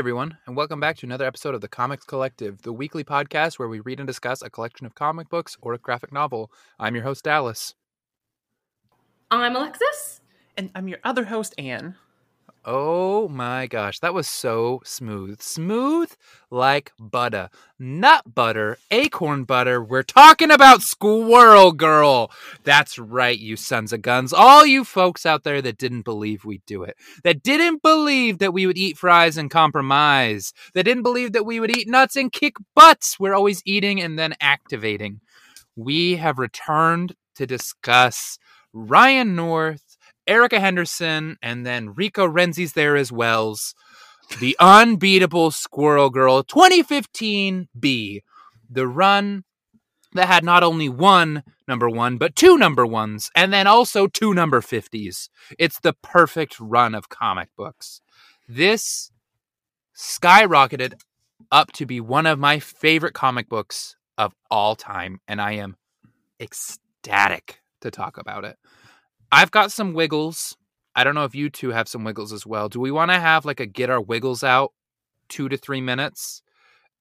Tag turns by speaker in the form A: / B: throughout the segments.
A: Hey everyone, and welcome back to another episode of the Comics Collective, the weekly podcast where we read and discuss a collection of comic books or a graphic novel. I'm your host, Dallas.
B: I'm Alexis.
C: And I'm your other host, Anne.
A: Oh my gosh, that was so smooth. Smooth like butter. Nut butter, acorn butter. We're talking about Squirrel Girl. That's right, you sons of guns. All you folks out there that didn't believe we'd do it, that didn't believe that we would eat fries and compromise, that didn't believe that we would eat nuts and kick butts. We're always eating and then activating. We have returned to discuss Ryan North Erica Henderson, and then Rico Renzi's there as wells. The unbeatable Squirrel Girl 2015 B. The run that had not only one number one, but two number ones, and then also two number 50s. It's the perfect run of comic books. This skyrocketed up to be one of my favorite comic books of all time, and I am ecstatic to talk about it. I've got some wiggles. I don't know if you two have some wiggles as well. Do we want to have like a get our wiggles out two to three minutes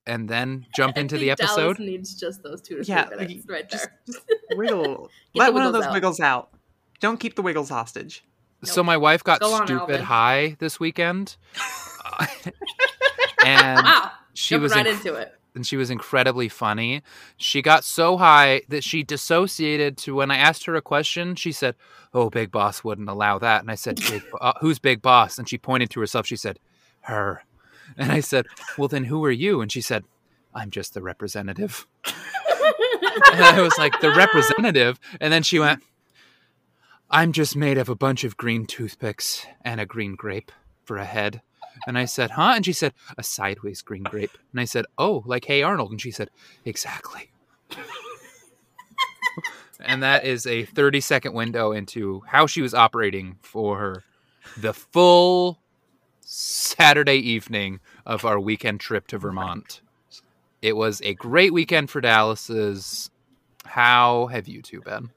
A: and then jump into the episode?
B: Dallas needs just those two to
C: Yeah,
B: three minutes right
C: just-
B: there.
C: Wiggle. Let
B: the
C: one of those
B: out.
C: wiggles out. Don't keep the wiggles hostage.
A: So my wife got
B: Go
A: stupid
B: Alvin.
A: high this weekend. Uh, and
B: wow.
A: she
B: Jumping
A: was
B: right
A: inc-
B: into it.
A: And she was incredibly funny. She got so high that she dissociated to when I asked her a question, she said, "Oh, Big Boss wouldn't allow that." And I said, big, Bo- uh, "Who's Big Boss?" And she pointed to herself. She said, "Her." And I said, "Well, then who are you?" And she said, "I'm just the representative." and I was like, "The representative?" And then she went, "I'm just made of a bunch of green toothpicks and a green grape for a head." And I said, "Huh?" And she said, "A sideways green grape." And I said, "Oh, like Hey Arnold." And she said, "Exactly." and that is a 30 second window into how she was operating for the full Saturday evening of our weekend trip to Vermont. It was a great weekend for Dallas's. How have you two been?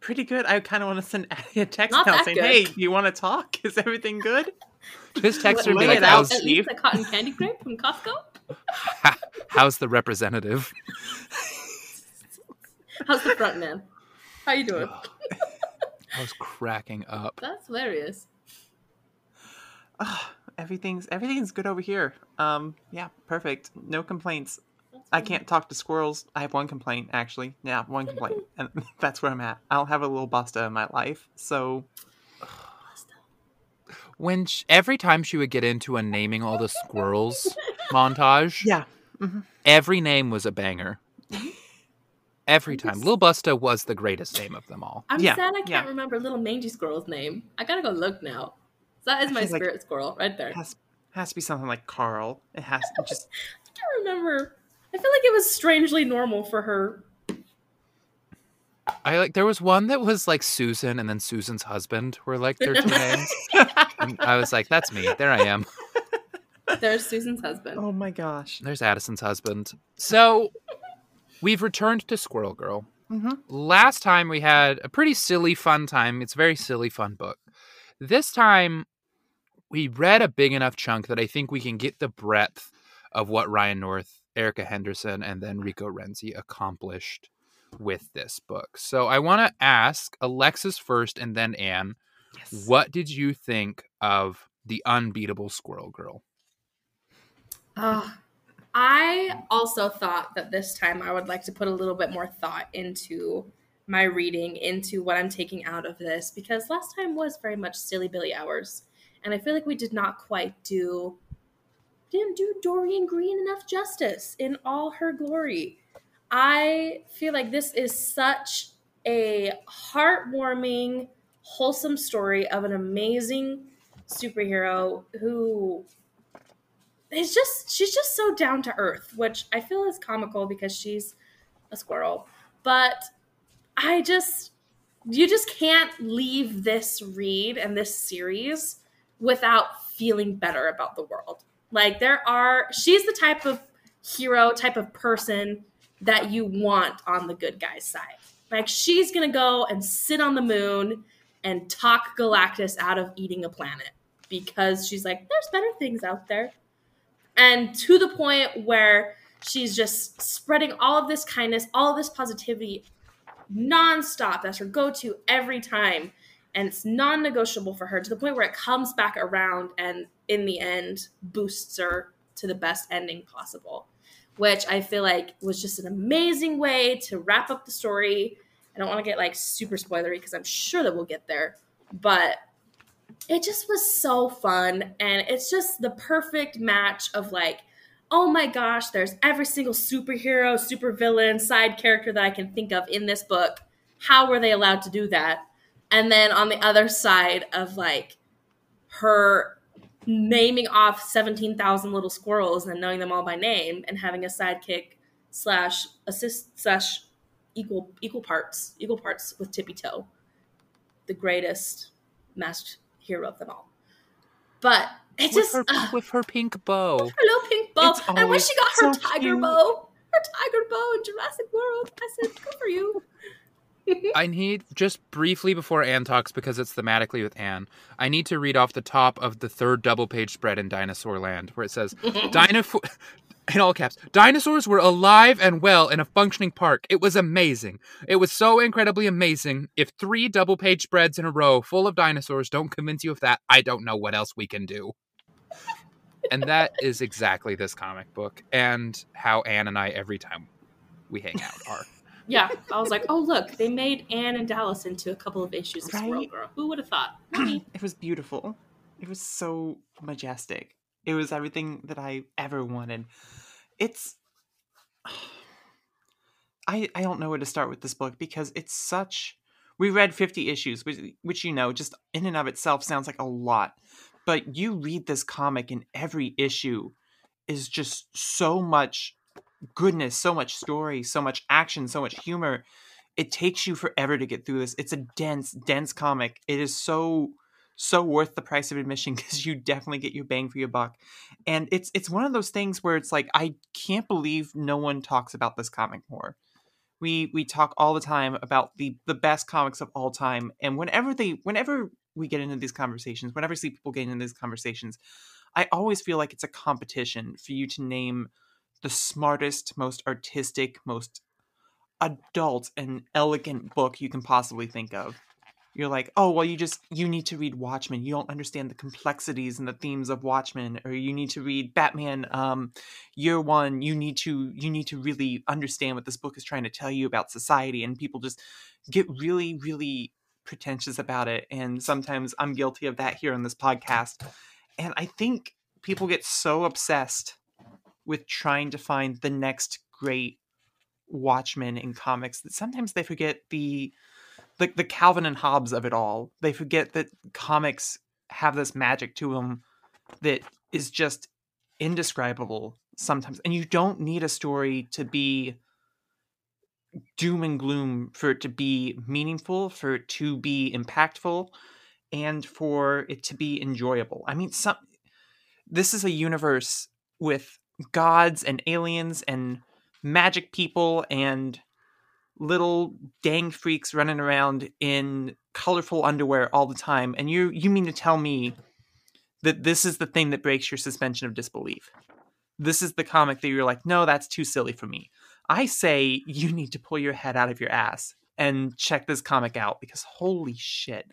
C: Pretty good. I kind of want to send Addie a text
B: Not
C: now saying,
B: good.
C: "Hey, you want to talk? Is everything good?"
A: Just text her and be like,
C: out,
A: how's,
B: At
C: Steve.
B: least a cotton candy grape from Costco.
A: how's the representative?
B: How's the front man? How you doing?
A: I was cracking up.
B: That's hilarious.
C: Ah, everything's everything's good over here. Um, yeah, perfect. No complaints. I can't talk to squirrels. I have one complaint actually. Yeah, one complaint, and that's where I'm at. I don't have a little Busta in my life, so
A: When sh- every time she would get into a naming all the squirrels montage,
C: yeah. Mm-hmm.
A: every name was a banger. Every time.
B: just-
A: Lil Busta was the greatest name of them all.
B: I'm
C: Yeah,
B: sad I can't
C: yeah.
B: remember little mangy squirrel's name. I gotta go look now. That is my
C: feel like-
B: spirit squirrel right there.
C: It has has to be something like Carl. It has to just
B: I can't remember. I feel like it was strangely normal for her.
A: I like there was one that was like Susan and then Susan's husband were like their two names. And I was like, that's me. There I am.
B: There's Susan's husband.
C: oh my gosh.
A: There's Addison's husband. So we've returned to Squirrel Girl.
C: hmm
A: last time we had a pretty silly fun time it's a very silly fun book this time we read a big enough chunk that i think we can get the breadth of what ryan north erica henderson and then rico renzi accomplished with this book so i want to ask alexis first and then anne
C: Yes.
A: what did you think of the unbeatable squirrel girl
B: Ugh. I also thought that this time I would like to put a little bit more thought into my reading, into what I'm taking out of this, because last time was very much silly Billy hours, and I feel like we did not quite do didn't do Doreen Green enough justice in all her glory. I feel like this is such a heartwarming, wholesome story of an amazing superhero who is just she's just so down to earth, which I feel is comical because she's a squirrel. But I just you just can't leave this read and this series without feeling better about the world. Like there are she's the type of hero, type of person that you want on the good guy's side. Like she's gonna go and sit on the moon and talk Galactus out of eating a planet. because she's like, there's better things out there. And to the point where she's just spreading all of this kindness, all of this positivity nonstop. That's her go to every time. And it's non negotiable for her to the point where it comes back around and in the end boosts her to the best ending possible, which I feel like was just an amazing way to wrap up the story. I don't want to get like super spoilery because I'm sure that we'll get there, but it just was so fun. And it's just the perfect match of like, oh my gosh, there's every single superhero, supervillain, side character that I can think of in this book. How were they allowed to do that? And then on the other side of like her naming off 17,000 little squirrels and knowing them all by name and having a sidekick slash assist slash equal equal parts equal parts with Tippy Toe, the greatest masked hero of them all. But it just
A: her,
B: uh,
A: with her pink bow.
B: her little pink bow,
C: It's
B: and when she got her
C: so
B: tiger
C: cute.
B: bow, her tiger bow in Jurassic World, I said, "Good for you."
A: I need just briefly before Anne talks because it's thematically with Anne. I need to read off the top of the third double page spread in Dinosaur Land where it says Dinosaur in all caps. Dinosaurs were alive and well in a functioning park. It was amazing. It was so incredibly amazing. If three double page spreads in a row full of dinosaurs don't convince you of that, I don't know what else we can do. and that is exactly this comic book and how Anne and I every time we hang out are.
B: Yeah, I was like, "Oh, look, they made Anne and Dallas into a couple of issues of Squirrel Girl. Who would have thought?"
C: It was beautiful. It was so majestic. It was everything that I ever wanted. It's I I don't know where to start with this book because it's such we read 50 issues which, which you know just in and of itself sounds like a lot. But you read this comic and every issue is just so much goodness, so much story, so much action, so much humor. It takes you forever to get through this. It's a dense, dense comic. It is so so worth the price of admission because you definitely get your bang for your buck. And it's it's one of those things where it's like I can't believe no one talks about this comic more. We we talk all the time about the the best comics of all time, and whenever they whenever we get into these conversations, whenever I see people get into these conversations, I always feel like it's a competition for you to name the smartest, most artistic, most adult and elegant book you can possibly think of. You're like, oh well, you just you need to read Watchmen. You don't understand the complexities and the themes of Watchmen, or you need to read Batman um, Year One. You need to you need to really understand what this book is trying to tell you about society. And people just get really really pretentious about it. And sometimes I'm guilty of that here on this podcast. And I think people get so obsessed with trying to find the next great Watchmen in comics that sometimes they forget the the, the Calvin and Hobbes of it all. They forget that comics have this magic to them that is just indescribable sometimes. And you don't need a story to be doom and gloom for it to be meaningful, for it to be impactful, and for it to be enjoyable. I mean, some this is a universe with gods and aliens and magic people and little dang freaks running around in colorful underwear all the time. And you you mean to tell me that this is the thing that breaks your suspension of disbelief? This is the comic that you're like no that's too silly for me. I say you need to pull your head out of your ass and check this comic out because holy shit.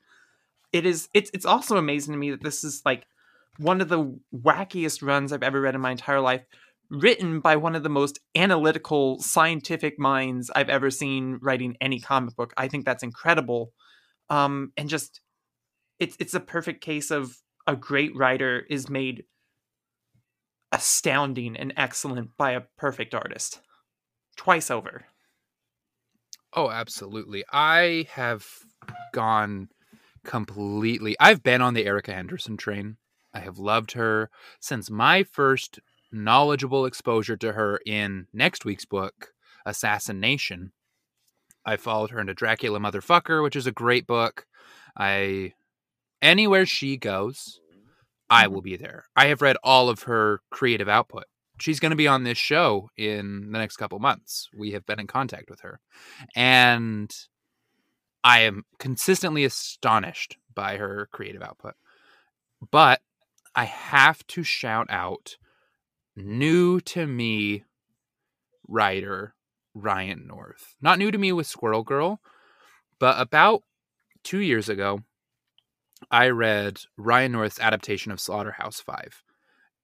C: It is it's it's also amazing to me that this is like one of the wackiest runs i've ever read in my entire life written by one of the most analytical scientific minds I've ever seen writing any comic book. I think that's incredible. Um, and just it's it's a perfect case of a great writer is made astounding and excellent by a perfect artist. Twice over.
A: Oh, absolutely. I have gone completely. I've been on the Erica Henderson train. I have loved her since my first knowledgeable exposure to her in next week's book, Assassinistas. I followed her into Dracula Motherfucker, which is a great book. I anywhere she goes, I will mm-hmm. be there. I have read all of her creative output. She's going to be on this show in the next couple months. We have been in contact with her. And I am consistently astonished by her creative output. But I have to shout out new to me writer Ryan North. Not new to me with Squirrel Girl, but about two years ago, I read Ryan North's adaptation of Slaughterhouse Five.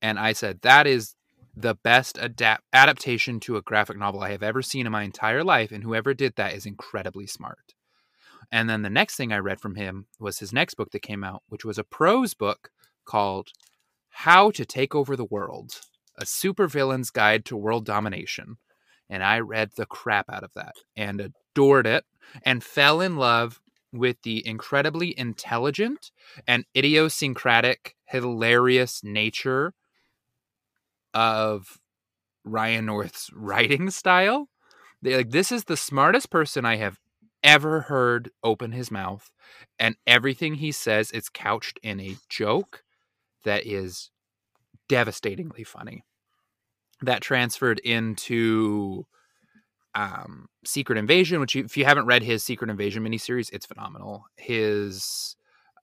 A: And I said, that is the best adapt- adaptation to a graphic novel I have ever seen in my entire life. And whoever did that is incredibly smart. And then the next thing I read from him was his next book that came out, which was a prose book called How to Take Over the World A Supervillain's Guide to World Domination. And I read the crap out of that and adored it and fell in love with the incredibly intelligent and idiosyncratic, hilarious nature of Ryan North's writing style. They, like this is the smartest person I have ever heard open his mouth, and everything he says is couched in a joke that is devastatingly funny. That transferred into um, Secret Invasion, which you, if you haven't read his Secret Invasion miniseries, it's phenomenal. His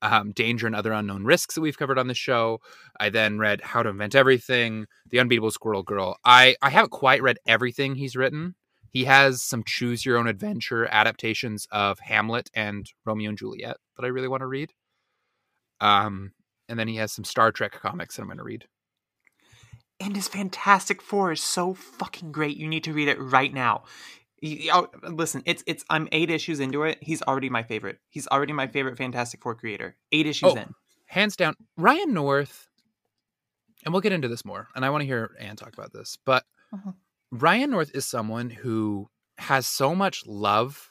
A: um, Danger and Other Unknown Risks that we've covered on the show. I then read How to Invent Everything, The Unbeatable Squirrel Girl. I, I haven't quite read everything he's written. He has some choose your own adventure adaptations of Hamlet and Romeo and Juliet that I really want to read. Um, and then he has some Star Trek comics that I'm going to read.
C: And his Fantastic Four is so fucking great. You need to read it right now. Oh, listen, it's it's. I'm eight issues into it. He's already my favorite. He's already my favorite Fantastic Four creator. Eight issues
A: Oh.
C: in.
A: hands down, Ryan North, and we'll get into this more, and I want to hear Anne talk about this, but
C: Mhm.
A: Ryan North is someone who has so much love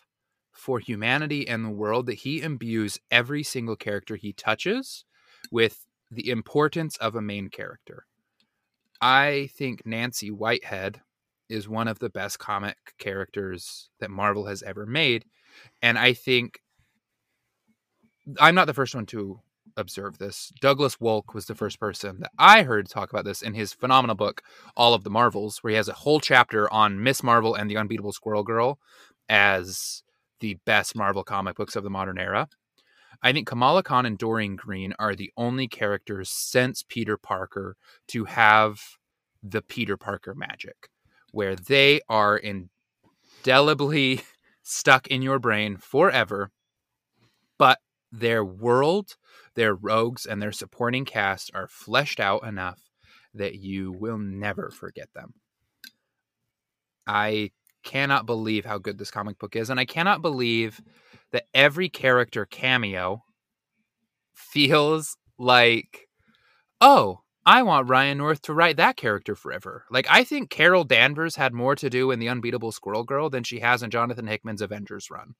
A: for humanity and the world that he imbues every single character he touches with the importance of a main character. I think Nancy Whitehead is one of the best comic characters that Marvel has ever made. And I think I'm not the first one to observe this. Douglas Wolk was the first person that I heard talk about this in his phenomenal book, All of the Marvels, where he has a whole chapter on Ms. Marvel and the Unbeatable Squirrel Girl as the best Marvel comic books of the modern era. I think Kamala Khan and Doreen Green are the only characters since Peter Parker to have the Peter Parker magic, where they are indelibly stuck in your brain forever, but their world, their rogues, and their supporting cast are fleshed out enough that you will never forget them. I cannot believe how good this comic book is, and I cannot believe that every character cameo feels like, oh, I want Ryan North to write that character forever. Like, I think Carol Danvers had more to do in The Unbeatable Squirrel Girl than she has in Jonathan Hickman's Avengers run.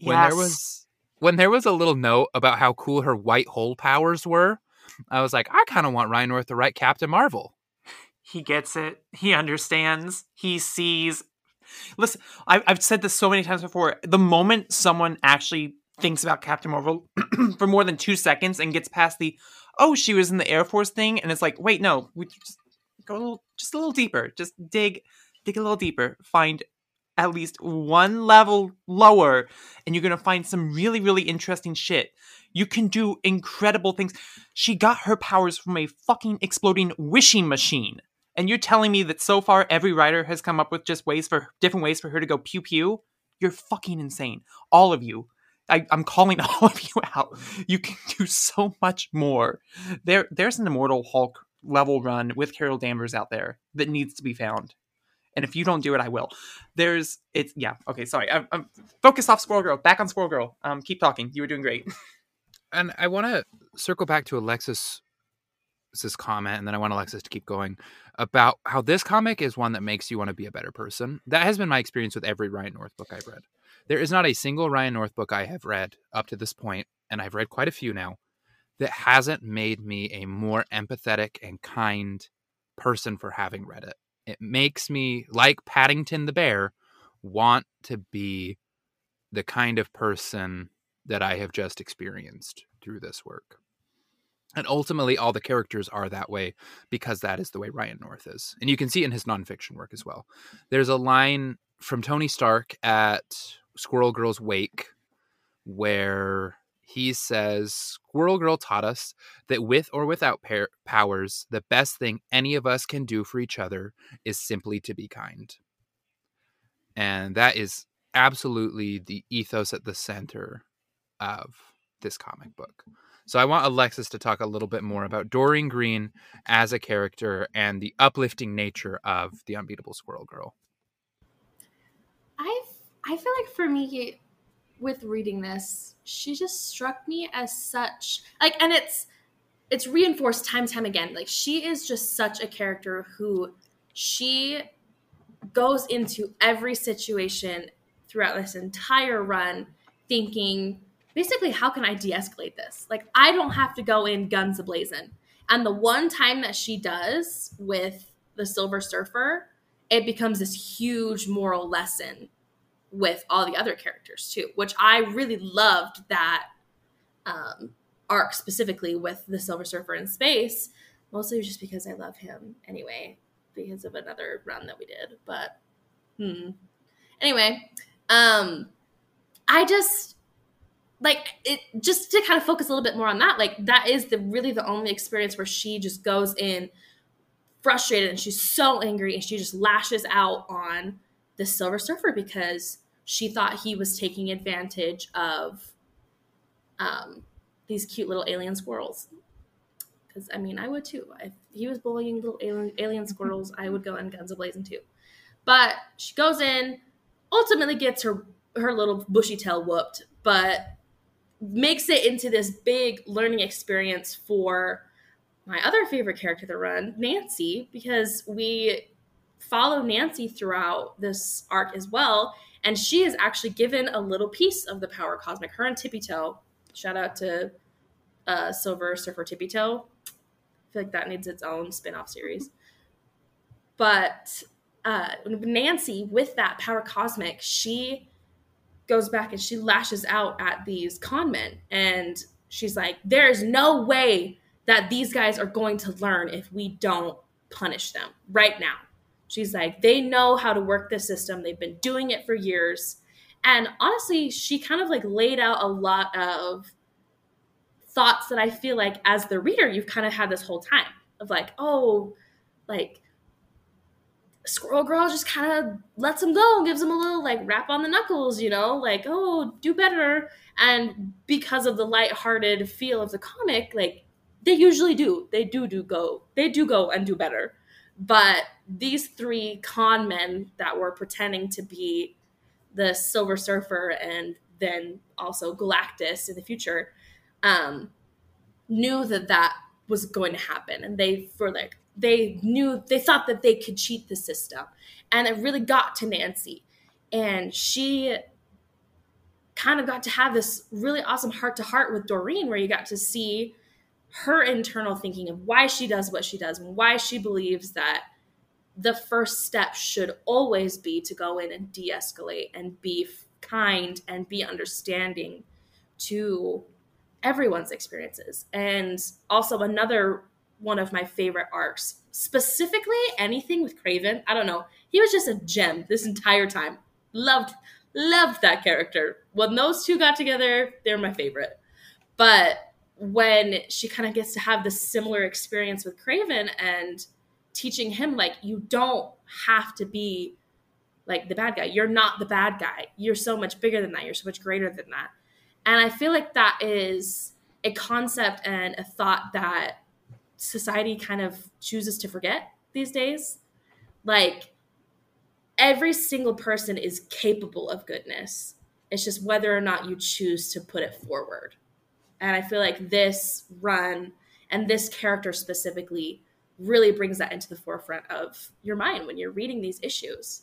A: When
C: Yes.
A: there was when there was a little note about how cool her white hole powers were, I was like, I kind of want Ryan North to write Captain Marvel.
C: He gets it. He understands. He sees. Listen, I, I've said this so many times before. The moment someone actually thinks about Captain Marvel for more than two seconds and gets past the, oh, she was in the Air Force thing, and it's like, wait, no, we just go a little, just a little deeper. Just dig, dig a little deeper. Find at least one level lower, and you're gonna find some really, really interesting shit. You can do incredible things. She got her powers from a fucking exploding wishing machine. And you're telling me that so far every writer has come up with just ways for different ways for her to go pew pew? You're fucking insane. All of you. I, I'm calling all of you out. You can do so much more. There, there's an Immortal Hulk level run with Carol Danvers out there that needs to be found. And if you don't do it, I will. There's, it's yeah. Okay, sorry. I'm, I'm focused off Squirrel Girl. Back on Squirrel Girl. Um, keep talking. You were doing great.
A: And I want to circle back to Alexis this comment, and then I want Alexis to keep going about how this comic is one that makes you want to be a better person. That has been my experience with every Ryan North book I've read. There is not a single Ryan North book I have read up to this point, and I've read quite a few now, that hasn't made me a more empathetic and kind person for having read it. It makes me, like Paddington the bear, want to be the kind of person that I have just experienced through this work. And ultimately, all the characters are that way because that is the way Ryan North is. And you can see in his nonfiction work as well. There's a line from Tony Stark at Squirrel Girl's Wake where he says Squirrel Girl taught us that with or without par- powers, the best thing any of us can do for each other is simply to be kind. And that is absolutely the ethos at the center of this comic book. So I want Alexis to talk a little bit more about Doreen Green as a character and the uplifting nature of the unbeatable Squirrel Girl.
B: I I feel like for me with reading this, she just struck me as such like and it's it's reinforced time time again. Like she is just such a character who she goes into every situation throughout this entire run thinking basically how can I de-escalate this? Like I don't have to go in guns ablazing. And the one time that she does with the Silver Surfer, it becomes this huge moral lesson with all the other characters too, which I really loved that um, arc specifically with the Silver Surfer in space, mostly just because I love him anyway, because of another run that we did. But hmm. Anyway, um, I just like it just to kind of focus a little bit more on that. Like that is the really the only experience where she just goes in frustrated and she's so angry and she just lashes out on the Silver Surfer because she thought he was taking advantage of um, these cute little alien squirrels. Because I mean, I would too. If he was bullying little alien, alien squirrels, I would go in guns ablazing too. But she goes in, ultimately gets her her little bushy tail whooped, but makes it into this big learning experience for my other favorite character to run, Nancy, because we follow Nancy throughout this arc as well. And she is actually given a little piece of the power cosmic. Her and Tippy Toe. Shout out to uh, Silver Surfer Tippy Toe. I feel like that needs its own spin off series. But uh, Nancy, with that power cosmic, she goes back and she lashes out at these con men. And she's like, there is no way that these guys are going to learn if we don't punish them right now. She's like, they know how to work the system. They've been doing it for years. And honestly, she kind of like laid out a lot of thoughts that I feel like as the reader, you've kind of had this whole time of like, oh, like Squirrel Girl just kind of lets him go and gives him a little like rap on the knuckles, you know, like, oh, do better. And because of the light-hearted feel of the comic, like they usually do. They do do go. They do go and do better. But these three con men that were pretending to be the Silver Surfer and then also Galactus in the future um, knew that that was going to happen, and they were like they knew they thought that they could cheat the system, and it really got to Nancy, and she kind of got to have this really awesome heart to heart with Doreen, where you got to see her internal thinking of why she does what she does and why she believes that the first step should always be to go in and de-escalate and be kind and be understanding to everyone's experiences. And also another one of my favorite arcs specifically anything with Kraven. i don't know he was just a gem this entire time loved loved that character when those two got together they're my favorite but when she kind of gets to have this similar experience with Kraven and teaching him like you don't have to be like the bad guy. You're not the bad guy. You're so much bigger than that. You're so much greater than that. And I feel like that is a concept and a thought that society kind of chooses to forget these days. Like every single person is capable of goodness. It's just whether or not you choose to put it forward. And I feel like this run and this character specifically really brings that into the forefront of your mind when you're reading these issues.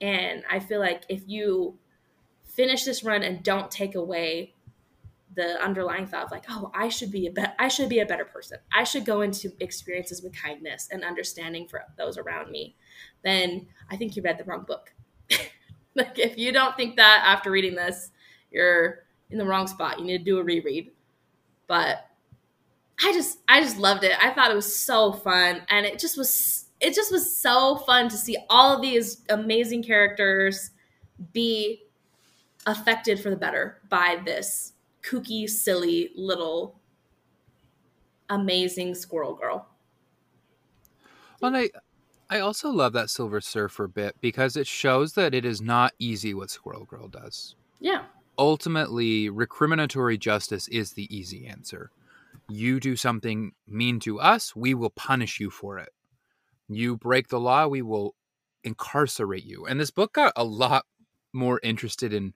B: And I feel like if you finish this run and don't take away the underlying thought of like, oh, I should be a be- I should be a better person. I should go into experiences with kindness and understanding for those around me. Then I think you read the wrong book. like if you don't think that after reading this, you're in the wrong spot. You need to do a reread but I just I just loved it. I thought it was so fun and it just was it just was so fun to see all of these amazing characters be affected for the better by this kooky, silly little amazing squirrel girl.
A: Well, and I, I also love that Silver Surfer bit because it shows that it is not easy what Squirrel Girl does.
B: Yeah.
A: Ultimately, recriminatory justice is the easy answer. You do something mean to us, we will punish you for it. You break the law, we will incarcerate you. And this book got a lot more interested in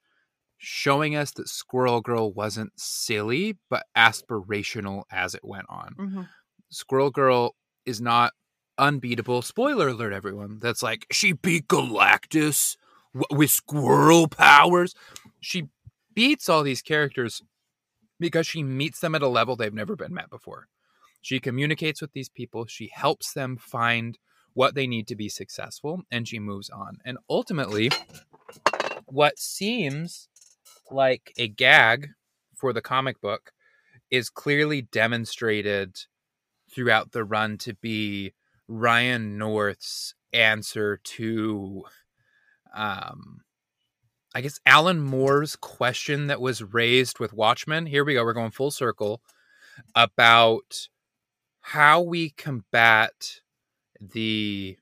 A: showing us that Squirrel Girl wasn't silly, but aspirational as it went on.
C: Mm-hmm.
A: Squirrel Girl is not unbeatable. Spoiler alert, everyone. That's like, she beat Galactus w- with squirrel powers. She beats all these characters because she meets them at a level they've never been met before. She communicates with these people, she helps them find what they need to be successful, and she moves on. And ultimately, what seems like a gag for the comic book is clearly demonstrated throughout the run to be Ryan North's answer to um I guess Alan Moore's question that was raised with Watchmen. Here we go, we're going full circle about how we combat the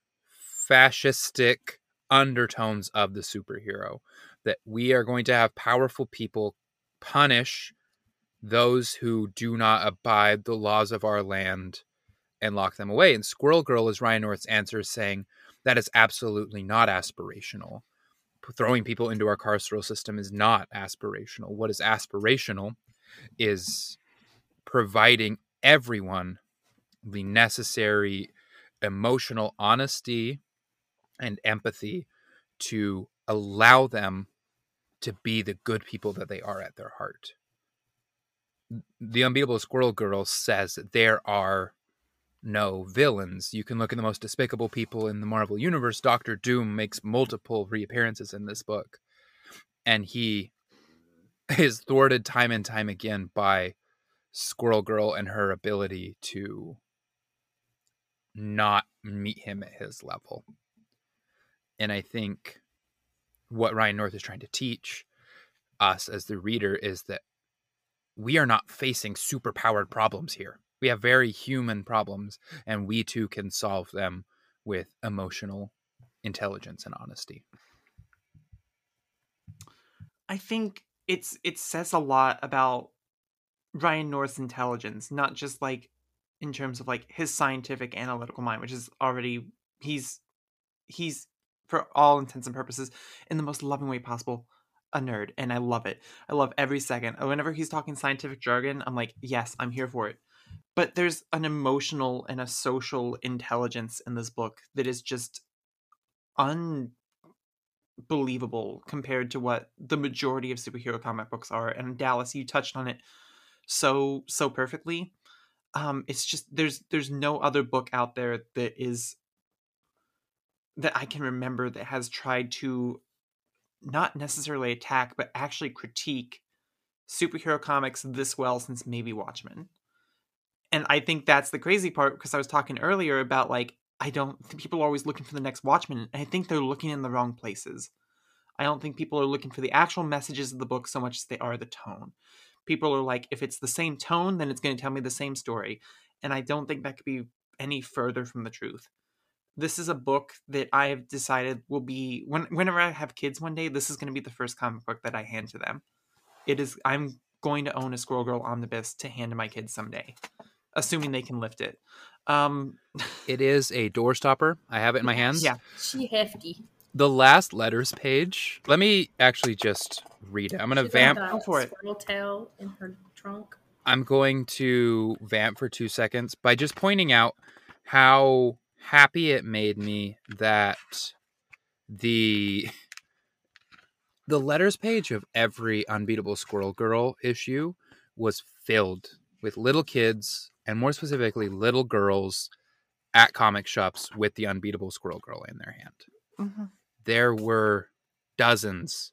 A: fascistic undertones of the superhero that we are going to have powerful people punish those who do not abide the laws of our land and lock them away. And Squirrel Girl is Ryan North's answer saying that is absolutely not aspirational. Throwing people into our carceral system is not aspirational. What is aspirational is providing everyone the necessary emotional honesty and empathy to allow them to be the good people that they are at their heart. The Unbeatable Squirrel Girl says there are no villains. You can look at the most despicable people in the Marvel Universe. Doctor Doom makes multiple reappearances in this book, and he is thwarted time and time again by Squirrel Girl and her ability to not meet him at his level. And I think what Ryan North is trying to teach us as the reader is that we are not facing superpowered problems here. We have very human problems, and we too can solve them with emotional intelligence and honesty.
C: I think it's it says a lot about Ryan North's intelligence, not just like in terms of like his scientific analytical mind, which is already he's he's for all intents and purposes in the most loving way possible a nerd and I love it. I love every second. Whenever he's talking scientific jargon, I'm like, "Yes, I'm here for it." But there's an emotional and a social intelligence in this book that is just unbelievable compared to what the majority of superhero comic books are. And Dallas, you touched on it so so perfectly. Um, it's just there's there's no other book out there that is that I can remember that has tried to not necessarily attack, but actually critique superhero comics this well since maybe Watchmen. And I think that's the crazy part because I was talking earlier about like, I don't people are always looking for the next Watchmen, and I think they're looking in the wrong places. I don't think people are looking for the actual messages of the book so much as they are the tone. People are like, if it's the same tone, then it's going to tell me the same story. And I don't think that could be any further from the truth this is a book that I have decided will be when whenever I have kids one day, this is going to be the first comic book that I hand to them. It is I'm going to own a Squirrel Girl omnibus to hand to my kids someday, assuming they can lift it. Um,
A: it is a door stopper. I have it in my hands.
C: Yeah,
B: she hefty.
A: The last letters page. Let me actually just read it. I'm going to vamp
B: Go for it. Squirrel tail in her trunk.
A: I'm going to vamp for two seconds by just pointing out how happy it made me that the the letters page of every unbeatable squirrel girl issue was filled with little kids and more specifically little girls at comic shops with the unbeatable squirrel girl in their hand
C: mm-hmm.
A: there were dozens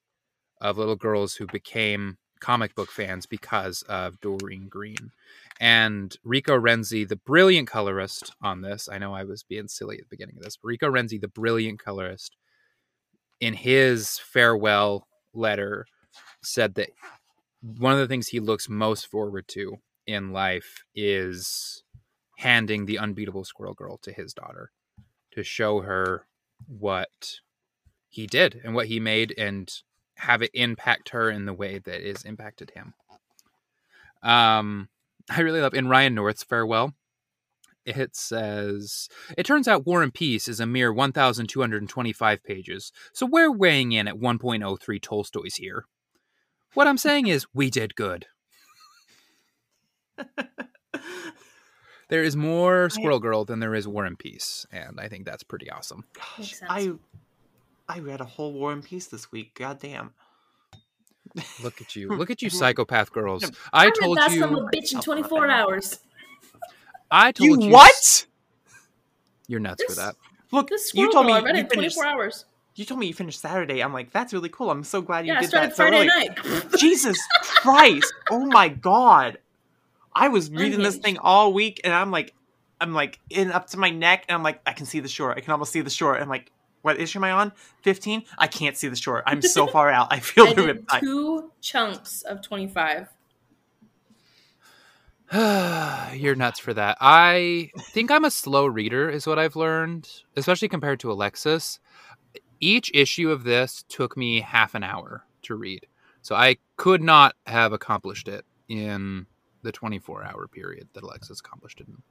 A: of little girls who became comic book fans because of Doreen Green. And Rico Renzi, the brilliant colorist on this, I know I was being silly at the beginning of this, but Rico Renzi, the brilliant colorist, in his farewell letter said that one of the things he looks most forward to in life is handing the unbeatable squirrel girl to his daughter to show her what he did and what he made and have it impact her in the way that is impacted him. Um, I really love in Ryan North's farewell. It says, It turns out War and Peace is a mere 1,225 pages, so we're weighing in at 1.03 Tolstoy's here. What I'm saying is, we did good. there is more Squirrel Girl than there is War and Peace, and I think that's pretty awesome.
B: Makes sense.
C: I I read a whole War and Peace this week. God damn.
A: Look at you. Look at you, psychopath girls.
C: Yeah.
A: I
B: read
A: told
B: that son of
A: you.
B: a bitch in
C: Oh,
B: 24 hours.
A: I told you.
C: what?
A: You're nuts for that.
C: Look,
B: This
C: you told
B: girl,
C: me
B: I read it
C: you
B: in
C: finished.
B: 24 hours.
C: You told me you finished Saturday. I'm like, that's really cool. I'm so glad you
B: Yeah, I
C: did
B: started
C: that so
B: Friday
C: early.
B: night.
C: Jesus Christ! Oh my God! I was reading this thing all week, and I'm like, I'm like in up to my neck, and I'm like, I can see the shore. I can almost see the shore. I'm like, what issue am I on? Fifteen? I can't see the shore. I'm so far out. I feel
B: I
C: the
B: did
C: rip. I-
B: two chunks of 25.
A: You're nuts for that. I think I'm a slow reader, is what I've learned, especially compared to Alexis. Each issue of this took me half an hour to read. So I could not have accomplished it in the 24 hour period that Alexis accomplished it in.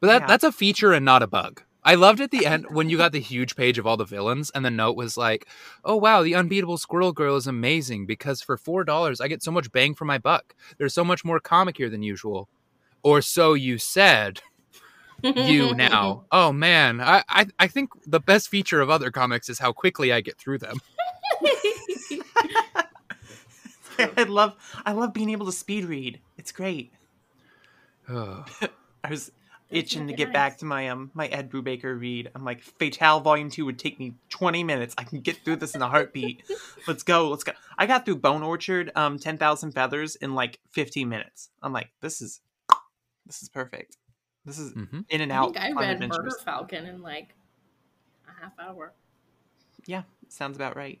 A: But that,
C: Yeah.
A: that's a feature and not a bug. I loved at the end when you got the huge page of all the villains, and the note was like, "Oh wow, the unbeatable Squirrel Girl is amazing because for four dollars I get so much bang for my buck. There's so much more comic here than usual." Or so you said. You now. Oh man, I, I I think the best feature of other comics is how quickly I get through them.
C: I love, I love being able to speed read. It's great.
A: Ugh.
C: I was
B: That's
C: itching to get
B: nice.
C: back to my um my Ed Brubaker read. I'm like, Fatale Volume Two would take me 20 minutes. I can get through this in a heartbeat. let's go, let's go. I got through Bone Orchard, um, Ten Thousand Feathers in like 15 minutes. I'm like, this is, this is perfect. This is
A: hmm
C: in and
B: I
C: out.
B: think I read
C: adventures.
B: Murder Falcon in like a half hour.
C: Yeah, sounds about right.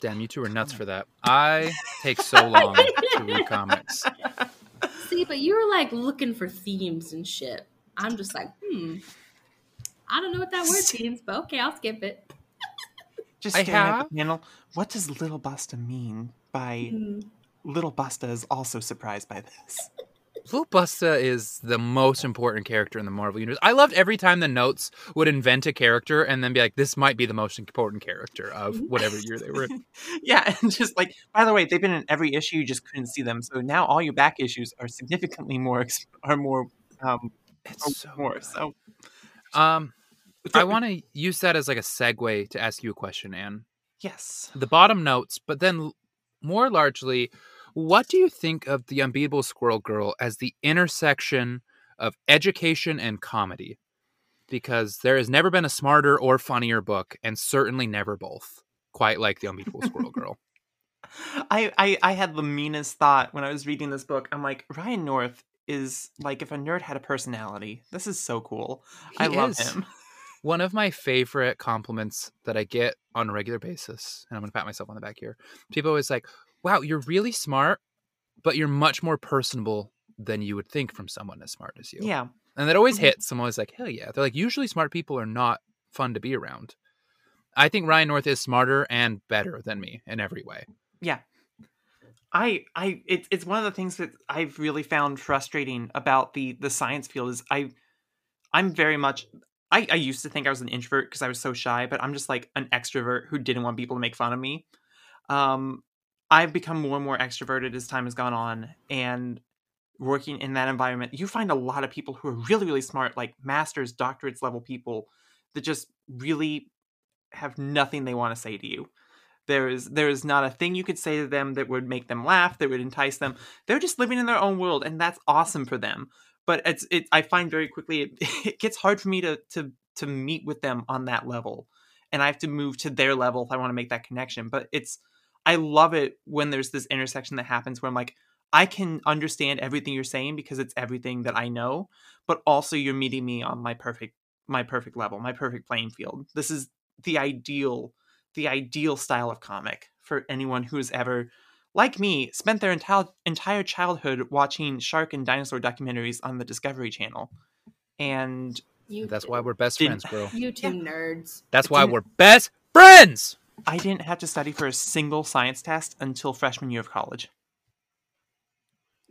A: Damn, you two are nuts for that. I take so long to read comics.
B: See, but you were like looking for themes and shit. I'm just like, hmm. I don't know what that word means, but okay, I'll skip it.
C: Just
A: I
C: staring at the panel. What does Little Busta mean by
B: Hmm.
C: Little Busta is also surprised by this?
A: Little Busta is the most important character in the Marvel universe. I loved every time the notes would invent a character and then be like, "This might be the most important character of whatever year they were in."
C: yeah, and just like by the way, they've been in every issue. You just couldn't see them. So now all your back issues are significantly more are more um
A: It's so
C: more.
A: good.
C: So
A: Um, I want to use that as like a segue to ask you a question, Anne.
C: yes.
A: The bottom notes, but then more largely, what do you think of the Unbeatable Squirrel Girl as the intersection of education and comedy? Because there has never been a smarter or funnier book, and certainly never both, quite like the Unbeatable Squirrel Girl.
C: I, I I had the meanest thought when I was reading this book. I'm like Ryan North is like if a nerd had a personality. This is so cool. I
A: He
C: love
A: is.
C: him.
A: One of my favorite compliments that I get on a regular basis, and I'm going to pat myself on the back here. People always like, wow, you're really smart, but you're much more personable than you would think from someone as smart as you.
C: Yeah.
A: And that always
C: Mhm.
A: hits. I'm always like, hell yeah. They're like, usually smart people are not fun to be around. I think Ryan North is smarter and better than me in every way.
C: Yeah. I I it's it's one of the things that I've really found frustrating about the the science field is I I'm very much I, I used to think I was an introvert because I was so shy, but I'm just like an extrovert who didn't want people to make fun of me. Um I've become more and more extroverted as time has gone on and working in that environment, you find a lot of people who are really, really smart, like masters, doctorates level people that just really have nothing they want to say to you. There is there is not a thing you could say to them that would make them laugh, that would entice them. They're just living in their own world, and that's awesome for them. But it's it. I find very quickly it, it gets hard for me to to to meet with them on that level, and I have to move to their level if I want to make that connection. But it's I love it when there's this intersection that happens where I'm like, I can understand everything you're saying because it's everything that I know, but also you're meeting me on my perfect my perfect level, my perfect playing field. This is the ideal the ideal style of comic for anyone who has ever like me, spent their entire entire childhood watching shark and dinosaur documentaries on the Discovery Channel, and
B: You
A: That's
B: two-
A: why we're best friends, bro.
B: you two nerds.
A: That's why we're best friends.
C: I didn't have to study for a single science test until freshman year of college.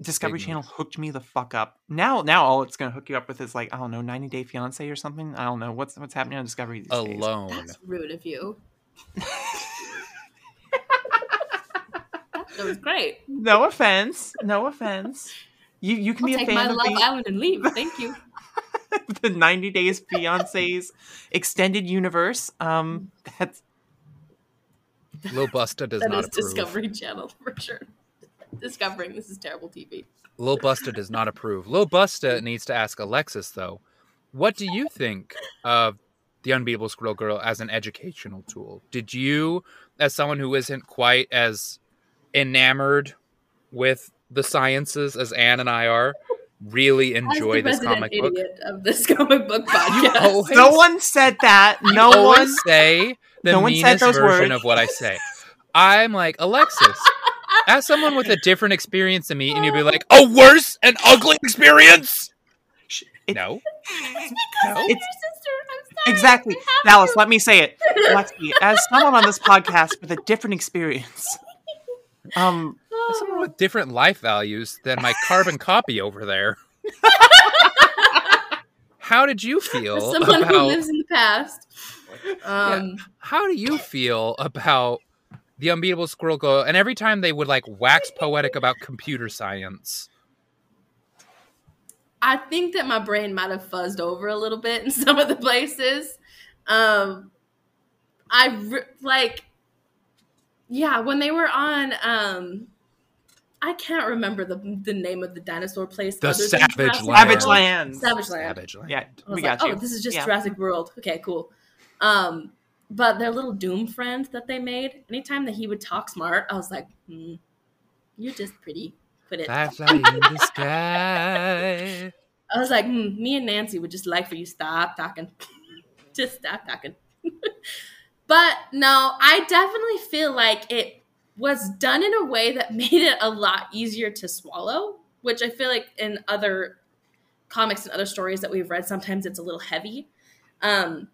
C: Discovery
A: Big
C: Channel hooked me the fuck up. Now, now all it's gonna hook you up with is like I don't know, 90 Day Fiance or something. I don't know what's what's happening on Discovery these days.
A: Alone.
B: That's rude of you. That was great.
C: No offense, no offense. You you can
B: I'll
C: be a fan
B: my
C: of
B: Love
C: the,
B: Island and leave. Thank you.
C: the 90 Days Fiance's extended universe. Um, that's
A: Lil Busta does
B: That
A: not
B: is
A: approve.
B: Discovery Channel for sure. Discovering this is terrible TV.
A: Lil Busta does not approve. Lil Busta needs to ask Alexis though. What do you think of the Unbeatable Squirrel Girl as an educational tool? Did you, as someone who isn't quite as enamored with the sciences as Anne and I are, really enjoy
B: As the
A: this
B: resident
A: comic book?
B: of this comic book podcast.
A: always-
C: no one said that.
A: You
C: No one.
A: always say the
C: no one said
A: meanest
C: those
A: version
C: words.
A: of what I say. I'm like Alexis. As someone with a different experience than me, and you'd be like, "A worse and ugly experience."
C: It-
A: No,
B: It's
A: No.
B: of your sister. I'm sorry.
C: Exactly.
B: We have
C: Dallas, let me say it. Lexi, as someone on this podcast with a different experience, um,
A: As someone with different life values than my carbon copy over there. How did you
B: As
A: feel
B: someone who lives in the past. Um,
A: How do you feel about the unbeatable squirrel girl? And every time they would like wax poetic about computer science.
B: I think that my brain might have fuzzed over a little bit in some of the places. Um, I re- like, yeah, when they were on, um, I can't remember the the name of the dinosaur place.
A: The
B: other
A: Savage
B: Jurassic
A: Land.
C: Savage
B: World.
C: Land.
B: Savage Land.
A: Savage Land.
C: Yeah,
B: I was
C: we
B: like,
C: got you.
B: oh, this is just
C: Yeah.
B: Jurassic World. Okay, cool. Um, but their little Doom friend that they made, anytime that he would talk smart, I was like, hmm, you're just pretty. Quit it.
A: Firefly in the sky.
B: I was like, hmm, me and Nancy would just like for you stop talking. just stop talking. but no, I definitely feel like it was done in a way that made it a lot easier to swallow, which I feel like in other comics and other stories that we've read, sometimes it's a little heavy. Um,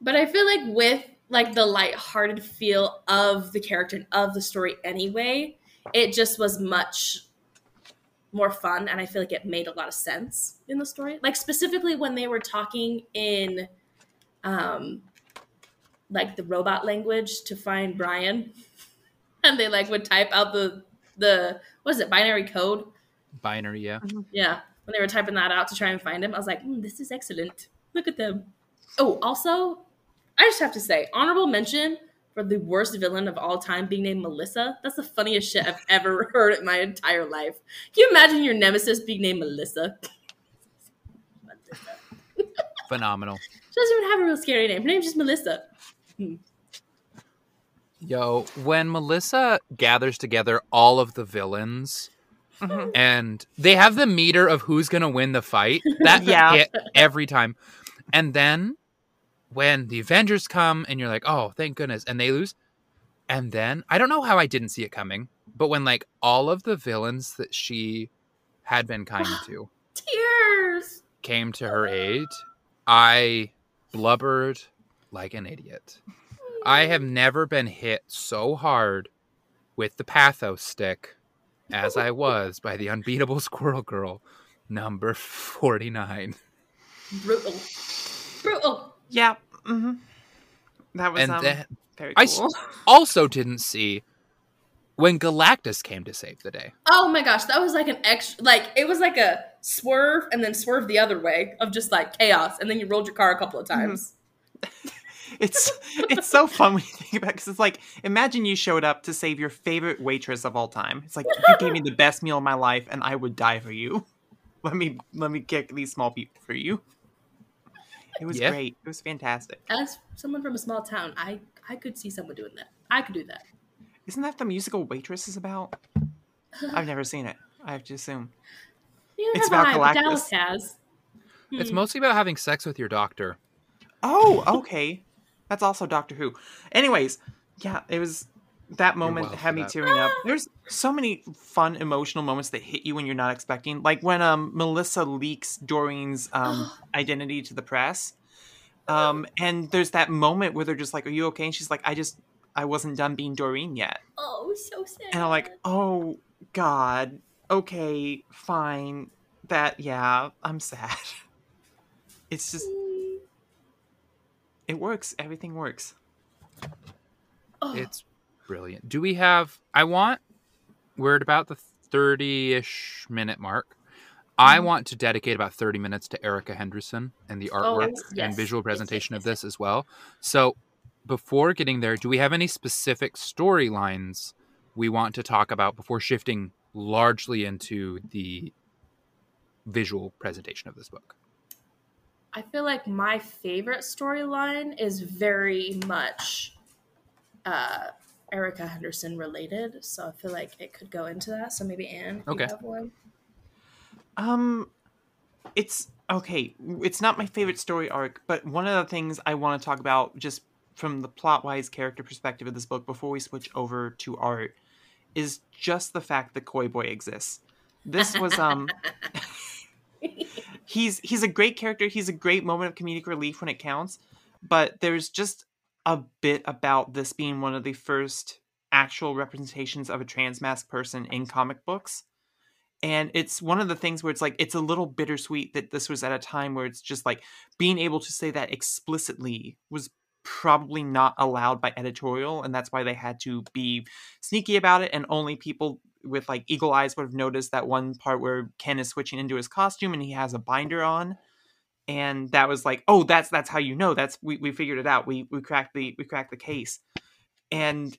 B: but I feel like with like the lighthearted feel of the character and of the story anyway, it just was much more fun and I feel like it made a lot of sense in the story. Like specifically when they were talking in um like the robot language to find Brian and they like would type out the the what is it binary code?
A: Binary, yeah.
B: yeah. When they were typing that out to try and find him i was like mm, this is excellent. Look at them. Oh also i just have to say honorable mention for the worst villain of all time being named melissa that's the funniest shit i've ever heard in my entire life can you imagine your nemesis being named melissa
A: Phenomenal.
B: she doesn't even have a real scary name her name's just melissa
A: Yo, when Melissa gathers together all of the villains
C: Mhm.
A: and they have the meter of who's going to win the fight, that
C: Yeah.
A: hit every time. And then when the Avengers come and you're like, oh, thank goodness, and they lose. And then I don't know how I didn't see it coming, but when like all of the villains that she had been kind to
B: tears
A: came to her aid, I blubbered like an idiot. I have never been hit so hard with the pathos stick as I was by the unbeatable squirrel girl, number 49.
B: brutal brutal
C: Yeah. hmm That was
A: And
C: um,
A: then
C: very
A: I s-
C: cool.
A: also didn't see when Galactus came to save the day.
B: Oh my gosh, that was like an extra, like it was like a swerve and then swerve the other way of just like chaos, and then you rolled your car a couple of times.
C: It's it's so fun when you think about it because it's like imagine you showed up to save your favorite waitress of all time. It's like you gave me the best meal of my life and I would die for you. Let me let me kick these small people for you. It was
A: Yeah.
C: great. It was fantastic.
B: As someone from a small town, I I could see someone doing that. I could do that.
C: Isn't that the musical Waitress is about? I've never seen it. I have to assume.
B: Neither
C: It's about
B: I, but
C: Galactus.
B: Dallas has.
A: It's
B: Hmm.
A: mostly about having sex with your doctor.
C: Oh, okay. That's also Doctor Who. Anyways, yeah, it was that moment had
A: for
C: me
A: that.
C: tearing up. There's so many fun emotional moments that hit you when you're not expecting. Like when um Melissa leaks Doreen's um identity to the press. Um and there's that moment where they're just like, Are you okay? And she's like, I just I wasn't done being Doreen yet.
B: Oh, so sad.
C: And I'm like, Oh God, okay, fine. That yeah, I'm sad. It's just it works. Everything works.
A: It's brilliant. Do we have? I want. We're at about the thirty-ish minute mark. I
B: Mhm.
A: want to dedicate about thirty minutes to Erica Henderson and the
B: Oh,
A: artwork
B: yes,
A: and
B: yes,
A: visual
B: yes,
A: presentation
B: yes,
A: of this as well. So, before getting there, do we have any specific storylines we want to talk about before shifting largely into the visual presentation of this book?
B: I feel like my favorite storyline is very much uh, Erica Henderson related, so I feel like it could go into that. So maybe Anne,
A: Okay.
B: you have one.
C: Um, it's okay. It's not my favorite story arc, but one of the things I want to talk about, just from the plot wise character perspective of this book, before we switch over to art, is just the fact that Koi Boy exists. This was um, he's he's a great character. He's a great moment of comedic relief when it counts, but there's just a bit about this being one of the first actual representations of a transmask person in comic books. And it's one of the things where it's like it's a little bittersweet that this was at a time where it's just like being able to say that explicitly was probably not allowed by editorial and that's why they had to be sneaky about it and only people with like eagle eyes would have noticed that one part where ken is switching into his costume and he has a binder on and that was like oh that's that's how you know that's we, we figured it out we we cracked the we cracked the case. And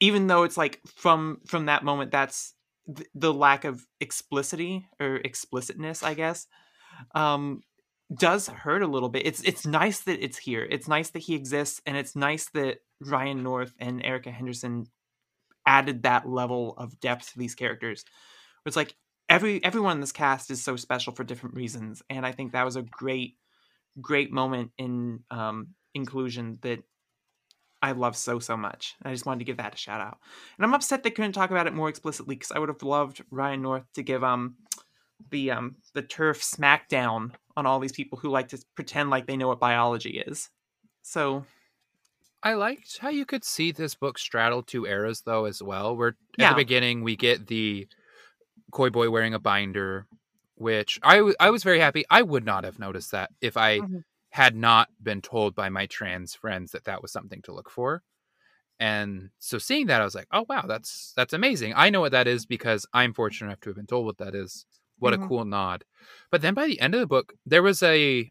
C: even though it's like from from that moment that's th- the lack of explicitity or explicitness i guess um does hurt a little bit. It's it's nice that it's here. It's nice that he exists and it's nice that ryan north and erica henderson added that level of depth to these characters. It's like every everyone in this cast is so special for different reasons and i think that was a great great moment in um inclusion that I love so so much. I just wanted to give that a shout out. And I'm upset they couldn't talk about it more explicitly because I would have loved Ryan North to give um the um the turf smackdown on all these people who like to pretend like they know what biology is. So
A: I liked how you could see this book straddle two eras though as well. Where at
C: Yeah.
A: the beginning we get the koi boy wearing a binder, which I w- I was very happy. I would not have noticed that if I
C: Mhm.
A: had not been told by my trans friends that that was something to look for. And so seeing that, I was like, oh wow, that's that's amazing. I know what that is because I'm fortunate enough to have been told what that is. What
C: Mhm.
A: a cool nod. But then by the end of the book, there was a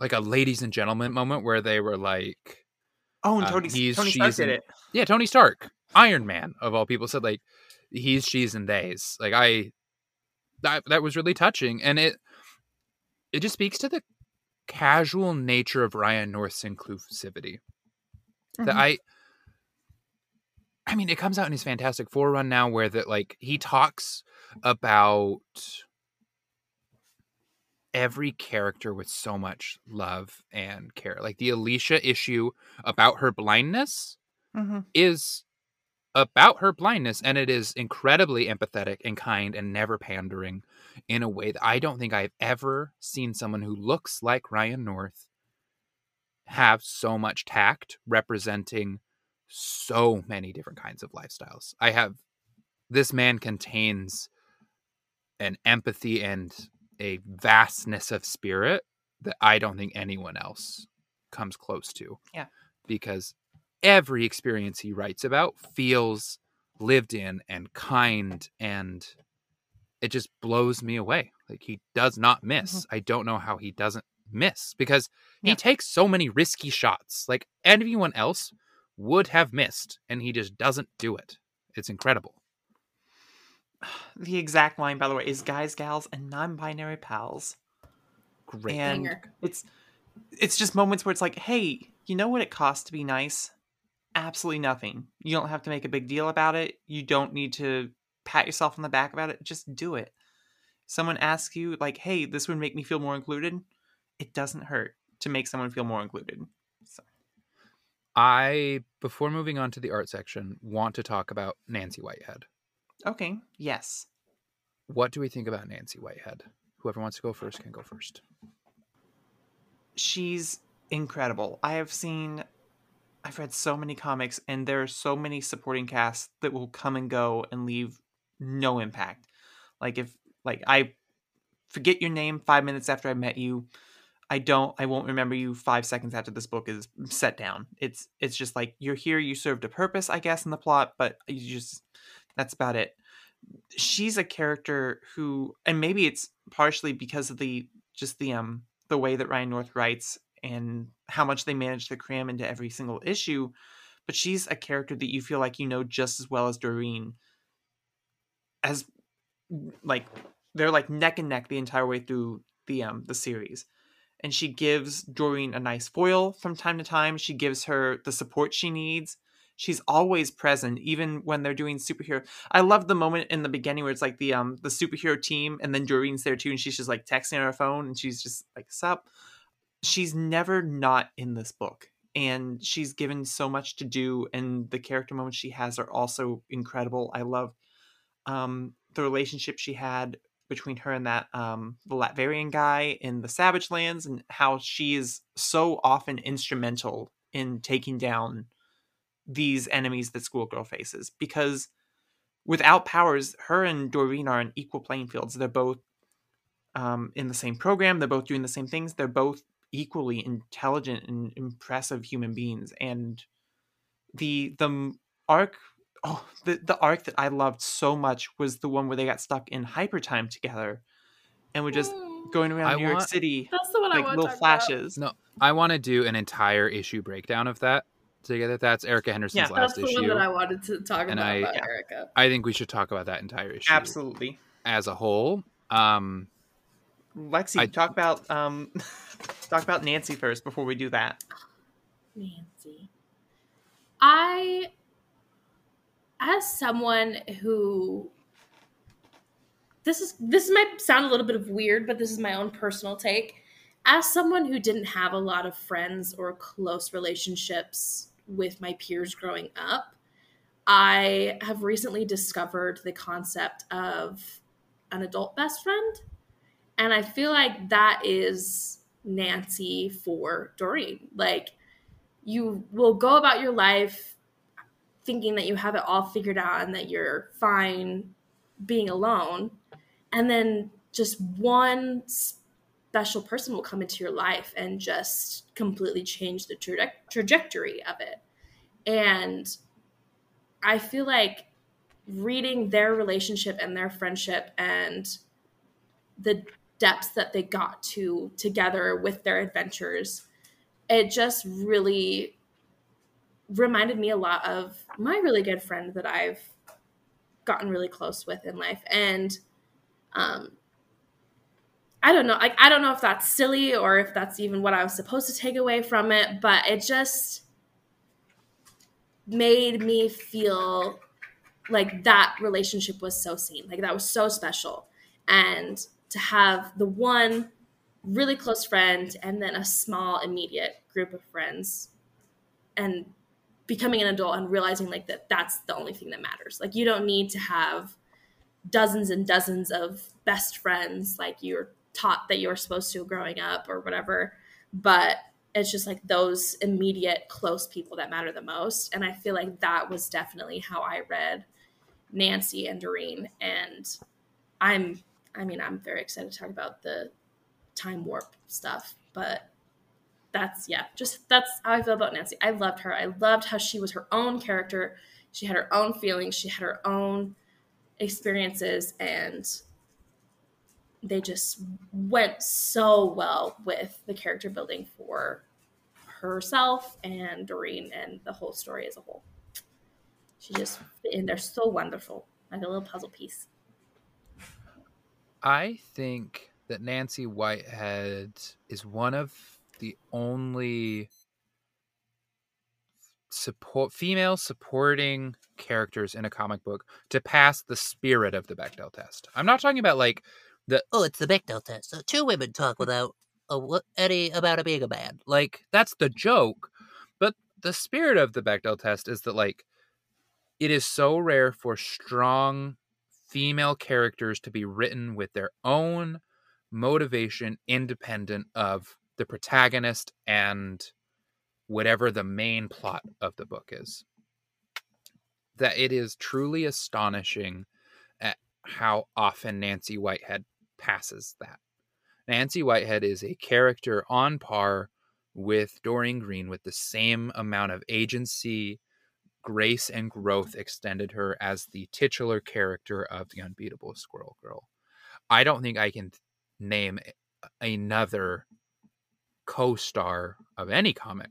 A: like a ladies and gentlemen moment where they were like
C: oh, and
A: Um,
C: Tony
A: he's-
C: Tony Stark did it.
A: yeah, Tony Stark, Iron Man of all people said like he's, she's, and they's. Like I, that that was really touching, and it it just speaks to the casual nature of Ryan North's inclusivity. That
C: Mhm.
A: I, I mean, it comes out in his Fantastic Four run now, where that like he talks about every character with so much love and care. Like the Alicia issue about her blindness
C: Mhm.
A: is about her blindness and it is incredibly empathetic and kind and never pandering in a way that I don't think I've ever seen someone who looks like Ryan North have so much tact representing so many different kinds of lifestyles. I have this man contains an empathy and a vastness of spirit that I don't think anyone else comes close to.
C: Yeah.
A: Because every experience he writes about feels lived in and kind and it just blows me away. Like he does not miss. Mm-hmm. I don't know how he doesn't miss because he takes so many risky shots. Like anyone else would have missed and he just doesn't do it. It's incredible.
C: The exact line, by the way, is guys, gals, and non-binary pals.
A: Great.
C: And
B: Banger.
C: it's it's just moments where it's like, hey, you know what it costs to be nice? Absolutely nothing. You don't have to make a big deal about it. You don't need to pat yourself on the back about it. Just do it. Someone asks you, like, hey, this would make me feel more included. It doesn't hurt to make someone feel more included. So,
A: I, before moving on to the art section, want to talk about Nancy Whitehead.
C: Okay. Yes.
A: What do we think about Nancy Whitehead? Whoever wants to go first can go first.
C: She's incredible. I have seen I've read so many comics and there are so many supporting casts that will come and go and leave no impact. Like if like I forget your name 5 minutes after I met you, I don't I won't remember you 5 seconds after this book is set down. It's it's just like you're here you served a purpose I guess in the plot, but you just that's about it. She's a character who and maybe it's partially because of the just the um the way that Ryan North writes and how much they manage to cram into every single issue. But she's a character that you feel like you know just as well as Doreen. As like they're like neck and neck the entire way through the um the series. And she gives Doreen a nice foil from time to time. She gives her the support she needs. She's always present, even when they're doing superhero. I love the moment in the beginning where it's like the um the superhero team, and then Doreen's there too, and she's just like texting on her phone, and she's just like, "Sup." She's never not in this book and she's given so much to do and the character moments she has are also incredible. I love um, the relationship she had between her and that um, the latverian guy in the savage lands and how she is so often instrumental in taking down these enemies that Squirrel Girl faces because without powers her and doreen are on equal playing fields. They're both um, in the same program they're both doing the same things they're both equally intelligent and impressive human beings and the the arc oh the, the arc that i loved so much was the one where they got stuck in hyper time together and were just going around
A: I
C: new york city
B: That's the one I
C: like
B: want
C: little
B: to talk about.
C: flashes
A: No, I want to do an entire issue breakdown of that together. That's Erica Henderson's
C: Yeah.
A: last
B: That's the
A: issue.
B: one that I wanted to talk
A: And
B: about,
A: I-
B: about
C: Yeah.
B: Erica.
A: I think we should talk about that entire issue
C: absolutely
A: as a whole. Um,
C: lexi
A: I-
C: talk about um talk about nancy first before we do that
B: Nancy. I, as someone who, this is this might sound a little bit of weird, but this is my own personal take. As someone who didn't have a lot of friends or close relationships with my peers growing up, I have recently discovered the concept of an adult best friend. And I feel like that is Nancy for Doreen. Like, you will go about your life thinking that you have it all figured out and that you're fine being alone. And then just one special person will come into your life and just completely change the traje- trajectory of it. And I feel like reading their relationship and their friendship and the depths that they got to together with their adventures it just really reminded me a lot of my really good friend that I've gotten really close with in life. And um I don't know, like I don't know if that's silly or if that's even what I was supposed to take away from it, but it just made me feel like that relationship was so seen. Like that was so special. And to have the one really close friend and then a small immediate group of friends and becoming an adult and realizing like that that's the only thing that matters. Like you don't need to have dozens and dozens of best friends like you're taught that you're supposed to growing up or whatever but it's just like those immediate close people that matter the most. And i feel like that was definitely how i read nancy and doreen. And i'm i mean i'm very excited to talk about the time warp stuff. But that's yeah, just that's how I feel about Nancy. I loved her. I loved how she was her own character. She had her own feelings. She had her own experiences, and they just went so well with the character building for herself and Doreen and the whole story as a whole. She just in there so wonderful, like a little puzzle piece.
A: I think that Nancy Whitehead is one of the only support female supporting characters in a comic book to pass the spirit of the Bechdel test. I'm not talking about like the
D: Oh, it's the Bechdel test. So two women talk without a, what, any about it being a man.
A: like that's the joke, but the spirit of the Bechdel test is that like it is so rare for strong female characters to be written with their own motivation independent of the protagonist and whatever the main plot of the book is. That it is truly astonishing at how often Nancy Whitehead passes that. Nancy Whitehead is a character on par with Doreen Green with the same amount of agency, grace, and growth extended her as the titular character of the unbeatable Squirrel Girl. I don't think I can name another co star of any comic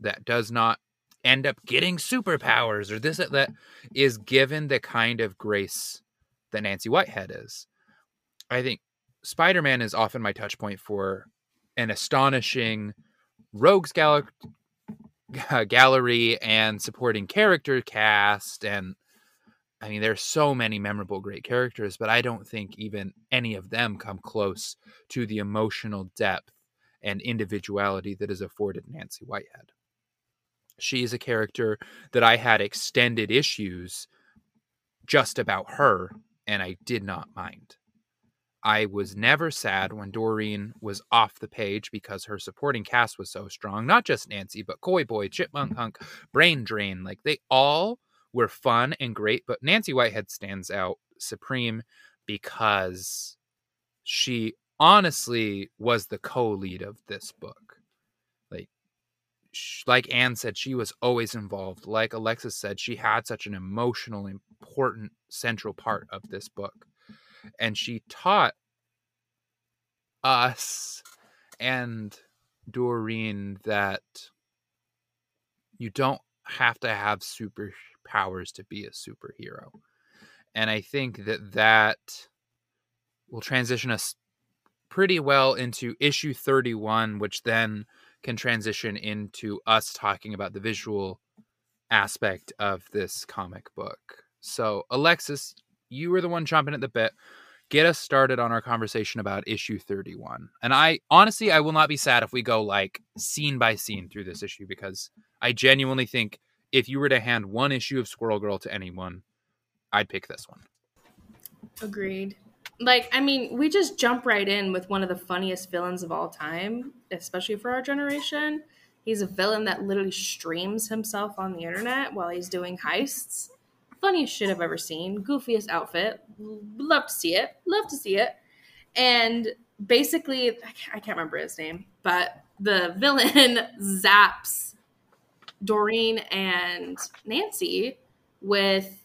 A: that does not end up getting superpowers or this that is given the kind of grace that Nancy Whitehead is. I think Spider Man is often my touch point for an astonishing rogues gal- gallery and supporting character cast and I mean there's so many memorable great characters but I don't think even any of them come close to the emotional depth and individuality that is afforded Nancy Whitehead. She is a character that I had extended issues just about her and I did not mind. I was never sad when Doreen was off the page because her supporting cast was so strong. Not just Nancy, but Koi Boy, Chipmunk mm-hmm. Hunk, Brain Drain. Like they all were fun and great, but Nancy Whitehead stands out supreme because she honestly was the co-lead of this book. Like like Anne said, she was always involved. Like Alexis said, she had such an emotional, important, central part of this book and she taught us and Doreen that you don't have to have superpowers to be a superhero. And I think that that will transition us pretty well into issue 31, which then can transition into us talking about the visual aspect of this comic book. So, Alexis, you were the one chomping at the bit. Get us started on our conversation about issue 31. And I honestly, I will not be sad if we go like scene by scene through this issue because I genuinely think if you were to hand one issue of Squirrel Girl to anyone, I'd pick this one.
B: Agreed. Like, I mean, we just jump right in with one of the funniest villains of all time, especially for our generation. He's a villain that literally streams himself on the internet while he's doing heists funniest shit I've ever seen. Goofiest outfit. Love to see it. Love to see it. And basically, I can't remember his name, but the villain zaps Doreen and Nancy with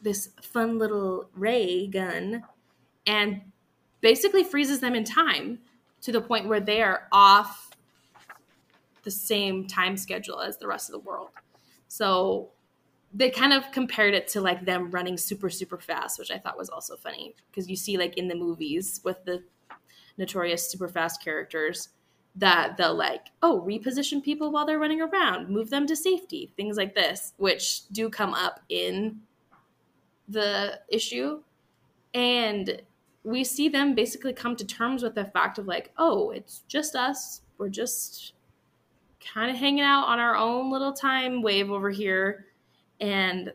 B: this fun little ray gun and basically freezes them in time to the point where they are off the same time schedule as the rest of the world. So they kind of compared it to like them running super super fast which i thought was also funny because you see like in the movies with the notorious super fast characters that they'll like oh reposition people while they're running around. Move them to safety. Things like this which do come up in the issue. And we see them basically come to terms with the fact of like oh it's just us. We're just kind of hanging out on our own little time wave over here and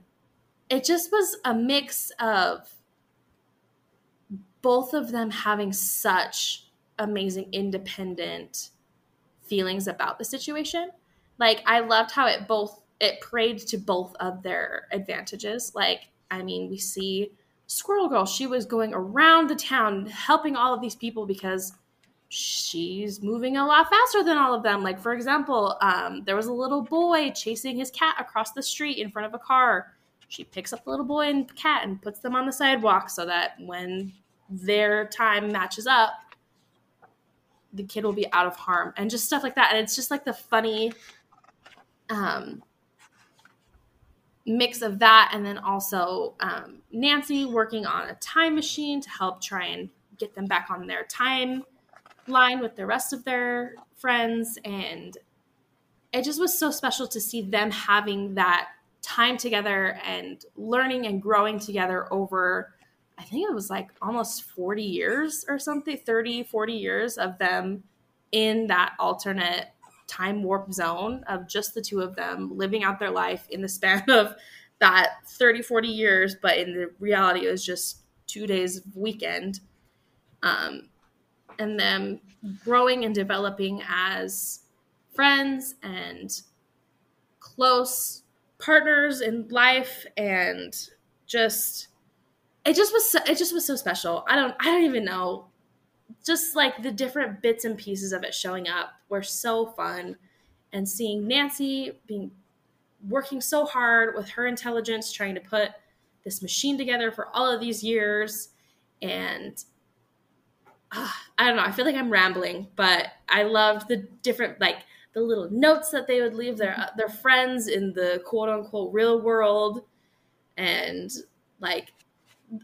B: it just was a mix of both of them having such amazing independent feelings about the situation. Like I loved how it both it prayed to both of their advantages. Like I mean, we see Squirrel Girl, she was going around the town helping all of these people because she's moving a lot faster than all of them. Like, for example, um, there was a little boy chasing his cat across the street in front of a car. She picks up the little boy and cat and puts them on the sidewalk so that when their time matches up, the kid will be out of harm and just stuff like that. And it's just like the funny um, mix of that. And then also um, Nancy working on a time machine to help try and get them back on their time line with the rest of their friends and it just was so special to see them having that time together and learning and growing together over i think it was like almost 40 years or something 30 40 years of them in that alternate time warp zone of just the two of them living out their life in the span of that 30 40 years but in the reality it was just two days weekend. Um, and them growing and developing as friends and close partners in life and just it just was so, it just was so special. I don't i don't even know. Just like the different bits and pieces of it showing up were so fun and seeing nancy being working so hard with her intelligence trying to put this machine together for all of these years and i don't know i feel like i'm rambling but i loved the different like the little notes that they would leave their uh, their friends in the quote unquote real world. And like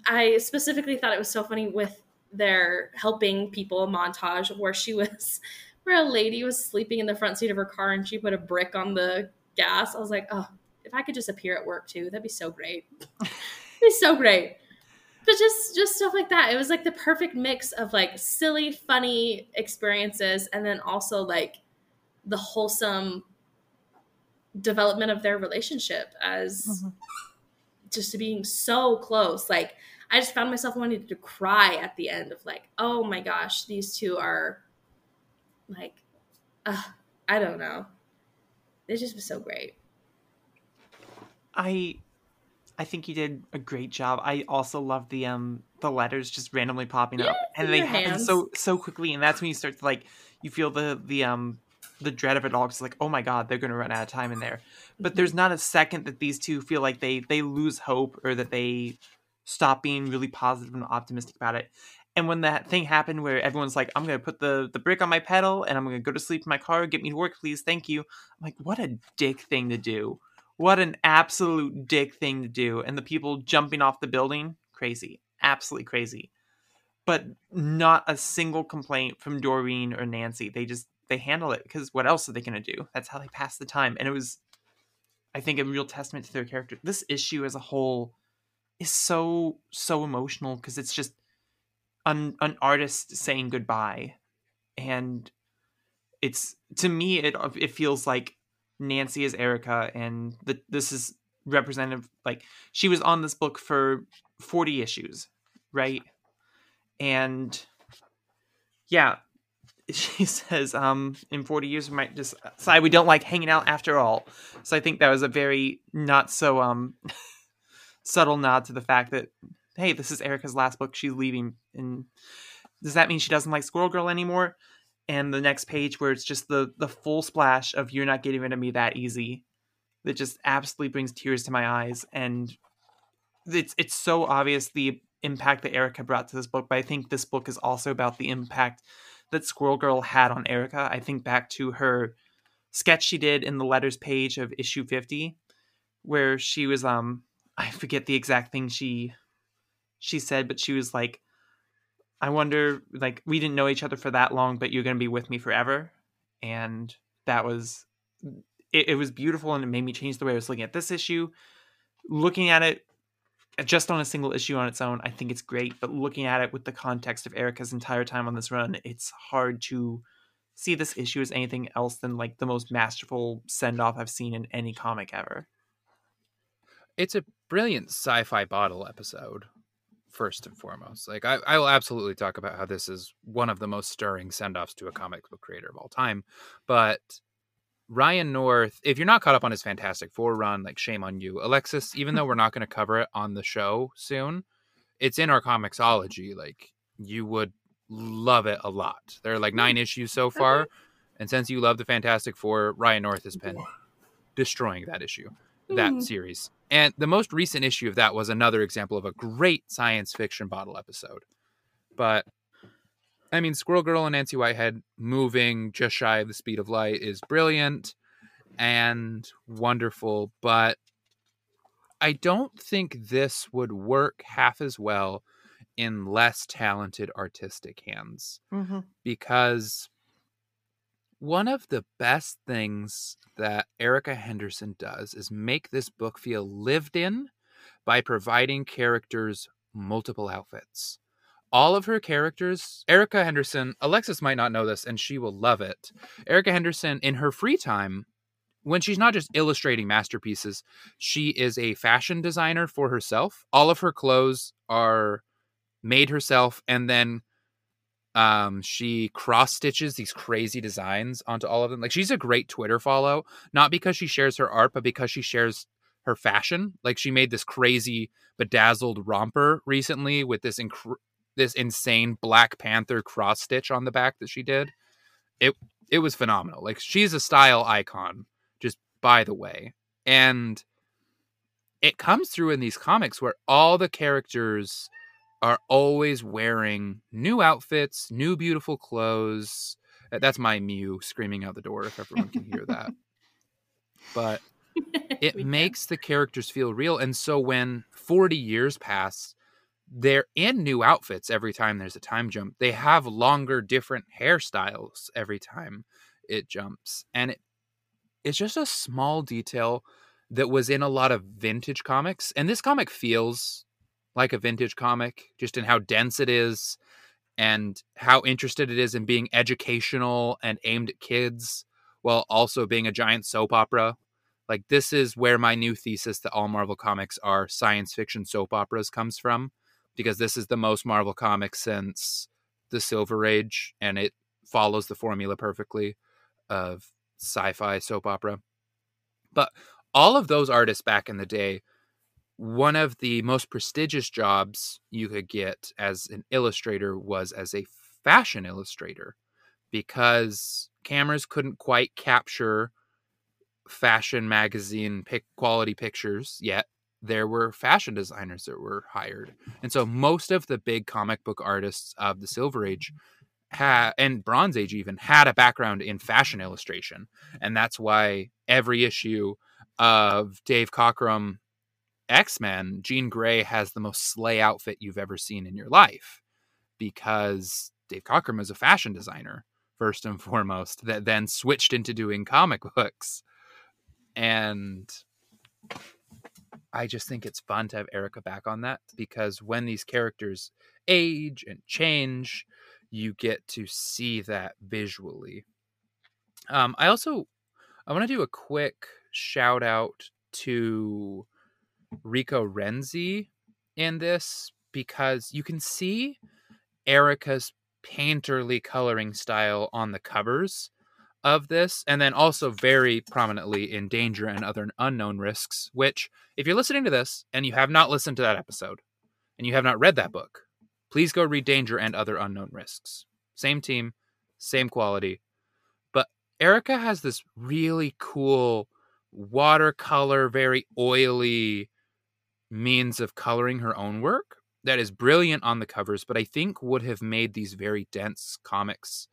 B: i specifically thought it was so funny with their helping people montage where she was where a lady was sleeping in the front seat of her car and she put a brick on the gas. I was like oh if i could just appear at work too that'd be so great. It'd be so great but just just stuff like that. It was like the perfect mix of like silly funny experiences and then also like the wholesome development of their relationship as mm-hmm. just being so close. Like i just found myself wanting to cry at the end of like oh my gosh these two are like uh, i don't know. It just was so great.
C: I i think you did a great job. I also love the um the letters just randomly popping yeah, up and they happen so so quickly and that's when you start to like you feel the the um the dread of it all. Because like oh my god they're going to run out of time in there. But there's not a second that these two feel like they they lose hope or that they stop being really positive and optimistic about it. And when that thing happened where everyone's like i'm going to put the the brick on my pedal and i'm going to go to sleep in my car. Get me to work please. Thank you. I'm like what a dick thing to do what an absolute dick thing to do and the people jumping off the building crazy absolutely crazy but not a single complaint from Doreen or Nancy. They just they handle it because what else are they going to do? That's how they pass the time. And it was, I think, a real testament to their character. This issue as a whole is so so emotional because it's just an an artist saying goodbye, and it's to me it it feels like Nancy is Erica, and the, this is representative. Like she was on this book for forty issues, right? And yeah, she says, um, in 40 years, we might just decide we don't like hanging out after all. So I think that was a very not so um, subtle nod to the fact that, hey, this is Erica's last book. She's leaving. And does that mean she doesn't like Squirrel Girl anymore? And the next page where it's just the, the full splash of You're Not Getting Rid of Me That Easy that just absolutely brings tears to my eyes. And it's, it's so obvious the impact that Erica brought to this book, but I think this book is also about the impact – that Squirrel Girl had on Erica. I think back to her sketch she did in the letters page of issue 50 where she was um I forget the exact thing she she said but she was like I wonder like we didn't know each other for that long but you're going to be with me forever and that was it, it was beautiful and it made me change the way I was looking at this issue looking at it just on a single issue on its own, I think it's great. But looking at it with the context of Erica's entire time on this run, it's hard to see this issue as anything else than like the most masterful send off I've seen in any comic ever.
A: It's a brilliant sci fi bottle episode, first and foremost. Like, I, I will absolutely talk about how this is one of the most stirring send offs to a comic book creator of all time. But Ryan North, if you're not caught up on his Fantastic Four run, like shame on you. Alexis, even though we're not going to cover it on the show soon, it's in our comiXology. Like you would love it a lot. There are like nine issues so far. And since you love the Fantastic Four, Ryan North has been destroying that issue, that mm. series. And the most recent issue of that was another example of a great science fiction bottle episode. But I mean, Squirrel Girl and Nancy Whitehead moving just shy of the speed of light is brilliant and wonderful, but I don't think this would work half as well in less talented artistic hands mm-hmm. because one of the best things that Erica Henderson does is make this book feel lived in by providing characters multiple outfits all of her characters, Erica Henderson, Alexis might not know this and she will love it. Erica Henderson, in her free time, when she's not just illustrating masterpieces, she is a fashion designer for herself. All of her clothes are made herself and then um she cross stitches these crazy designs onto all of them like she's a great twitter follow not because she shares her art but because she shares her fashion like she made this crazy bedazzled romper recently with this inc- this insane black panther cross stitch on the back that she did. It it was phenomenal like she's a style icon just by the way and it comes through in these comics where all the characters are always wearing new outfits, new beautiful clothes. That's my Mew screaming out the door if everyone can hear that. But it makes the characters feel real. And so when 40 years pass, they're in new outfits every time there's a time jump. They have longer, different hairstyles every time it jumps. And it, it's just a small detail that was in a lot of vintage comics. And this comic feels like a vintage comic, just in how dense it is and how interested it is in being educational and aimed at kids while also being a giant soap opera. Like, this is where my new thesis that all Marvel comics are science fiction soap operas comes from, because this is the most Marvel comic since the Silver Age, and it follows the formula perfectly of sci fi soap opera. But all of those artists back in the day one of the most prestigious jobs you could get as an illustrator was as a fashion illustrator because cameras couldn't quite capture fashion magazine pic- quality pictures yet. There were fashion designers that were hired. And so most of the big comic book artists of the silver age had and bronze age even had a background in fashion illustration. And that's why every issue of dave cockrum X-Men, Jean Grey has the most slay outfit you've ever seen in your life because Dave Cockrum is a fashion designer first and foremost that then switched into doing comic books. And I just think it's fun to have Erica back on that because when these characters age and change, you get to see that visually. Um, I also I want to do a quick shout out to Rico Renzi in this because you can see Erica's painterly coloring style on the covers of this, and then also very prominently in Danger and Other Unknown Risks. Which, if you're listening to this and you have not listened to that episode and you have not read that book, please go read Danger and Other Unknown Risks. Same team, same quality. But Erica has this really cool watercolor, very oily means of coloring her own work that is brilliant on the covers, but I think would have made these very dense comics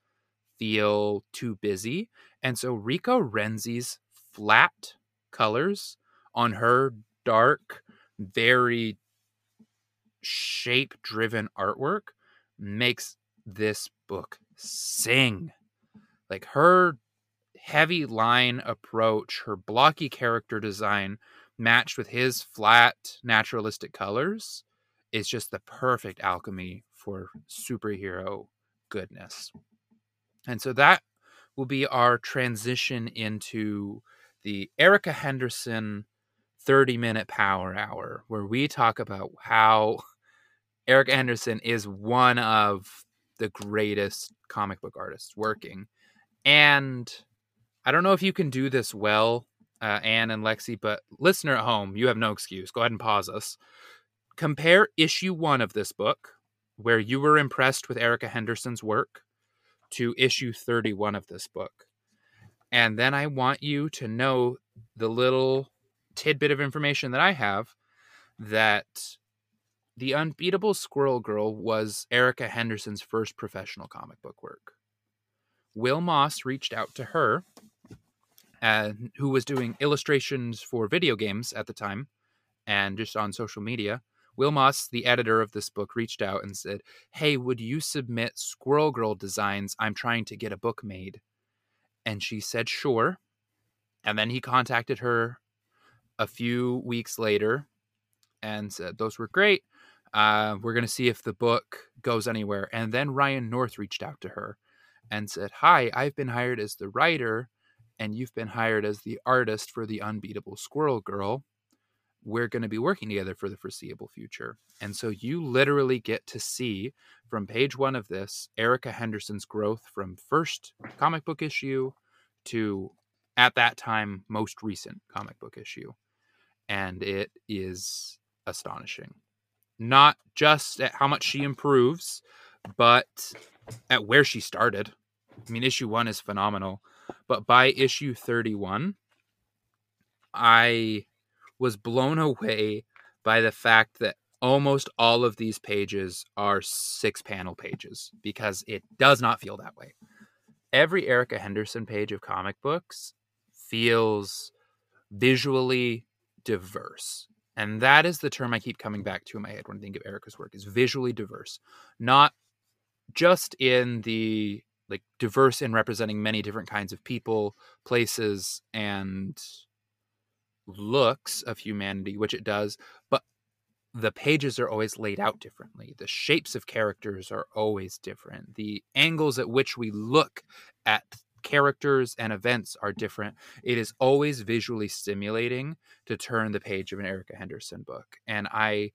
A: feel too busy. And so Rico Renzi's flat colors on her dark, very shape driven artwork makes this book sing. Like her heavy line approach, her blocky character design matched with his flat naturalistic colors is just the perfect alchemy for superhero goodness. And so that will be our transition into the Erica Henderson 30 minute power hour, where we talk about how Erica Henderson is one of the greatest comic book artists working. And I don't know if you can do this well, uh, Anne and Lexi, but listener at home, you have no excuse. Go ahead and pause us. Compare issue one of this book, where you were impressed with Erica Henderson's work, to issue 31 of this book. And then I want you to know the little tidbit of information that I have that The Unbeatable Squirrel Girl was Erica Henderson's first professional comic book work. Wil Moss reached out to her, uh, who was doing illustrations for video games at the time and just on social media. Wil Moss, the editor of this book, reached out and said, Hey, would you submit Squirrel Girl designs? I'm trying to get a book made. And she said, Sure. And then he contacted her a few weeks later and said, Those were great. Uh, we're going to see if the book goes anywhere. And then Ryan North reached out to her and said, Hi, I've been hired as the writer, and you've been hired as the artist for The Unbeatable Squirrel Girl. We're going to be working together for the foreseeable future. And so you literally get to see from page one of this Erica Henderson's growth from first comic book issue to, at that time, most recent comic book issue. And it is astonishing. Not just at how much she improves, but at where she started. I mean, issue one is phenomenal, but by issue 31, I was blown away by the fact that almost all of these pages are six panel pages because it does not feel that way. Every Erica Henderson page of comic books feels visually diverse. And that is the term I keep coming back to in my head when I think of Erica's work is visually diverse. Not just in the like diverse in representing many different kinds of people, places, and looks of humanity, which it does, but the pages are always laid out differently. The shapes of characters are always different. The angles at which we look at characters and events are different. It is always visually stimulating to turn the page of an Erica Henderson book. And I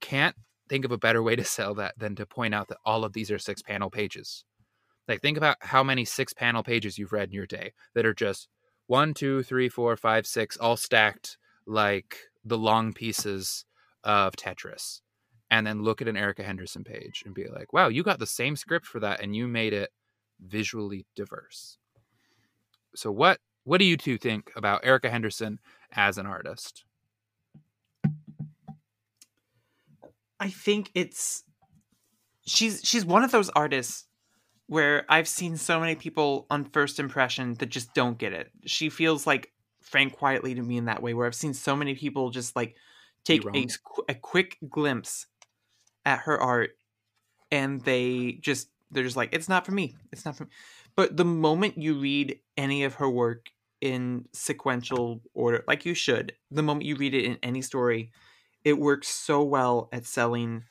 A: can't think of a better way to sell that than to point out that all of these are six panel pages. Like, think about how many six panel pages you've read in your day that are just one, two, three, four, five, six, all stacked like the long pieces of Tetris. And then look at an Erica Henderson page and be like, wow, you got the same script for that and you made it visually diverse. So what what do you two think about Erica Henderson as an artist?
C: I think it's she's she's one of those artists where I've seen so many people on first impression that just don't get it. She feels like Frank Quitely to me in that way, where I've seen so many people just like take a, a quick glimpse at her art and they just they're just like it's not for me. It's not for me. But the moment you read any of her work in sequential order like you should the moment you read it in any story it works so well at selling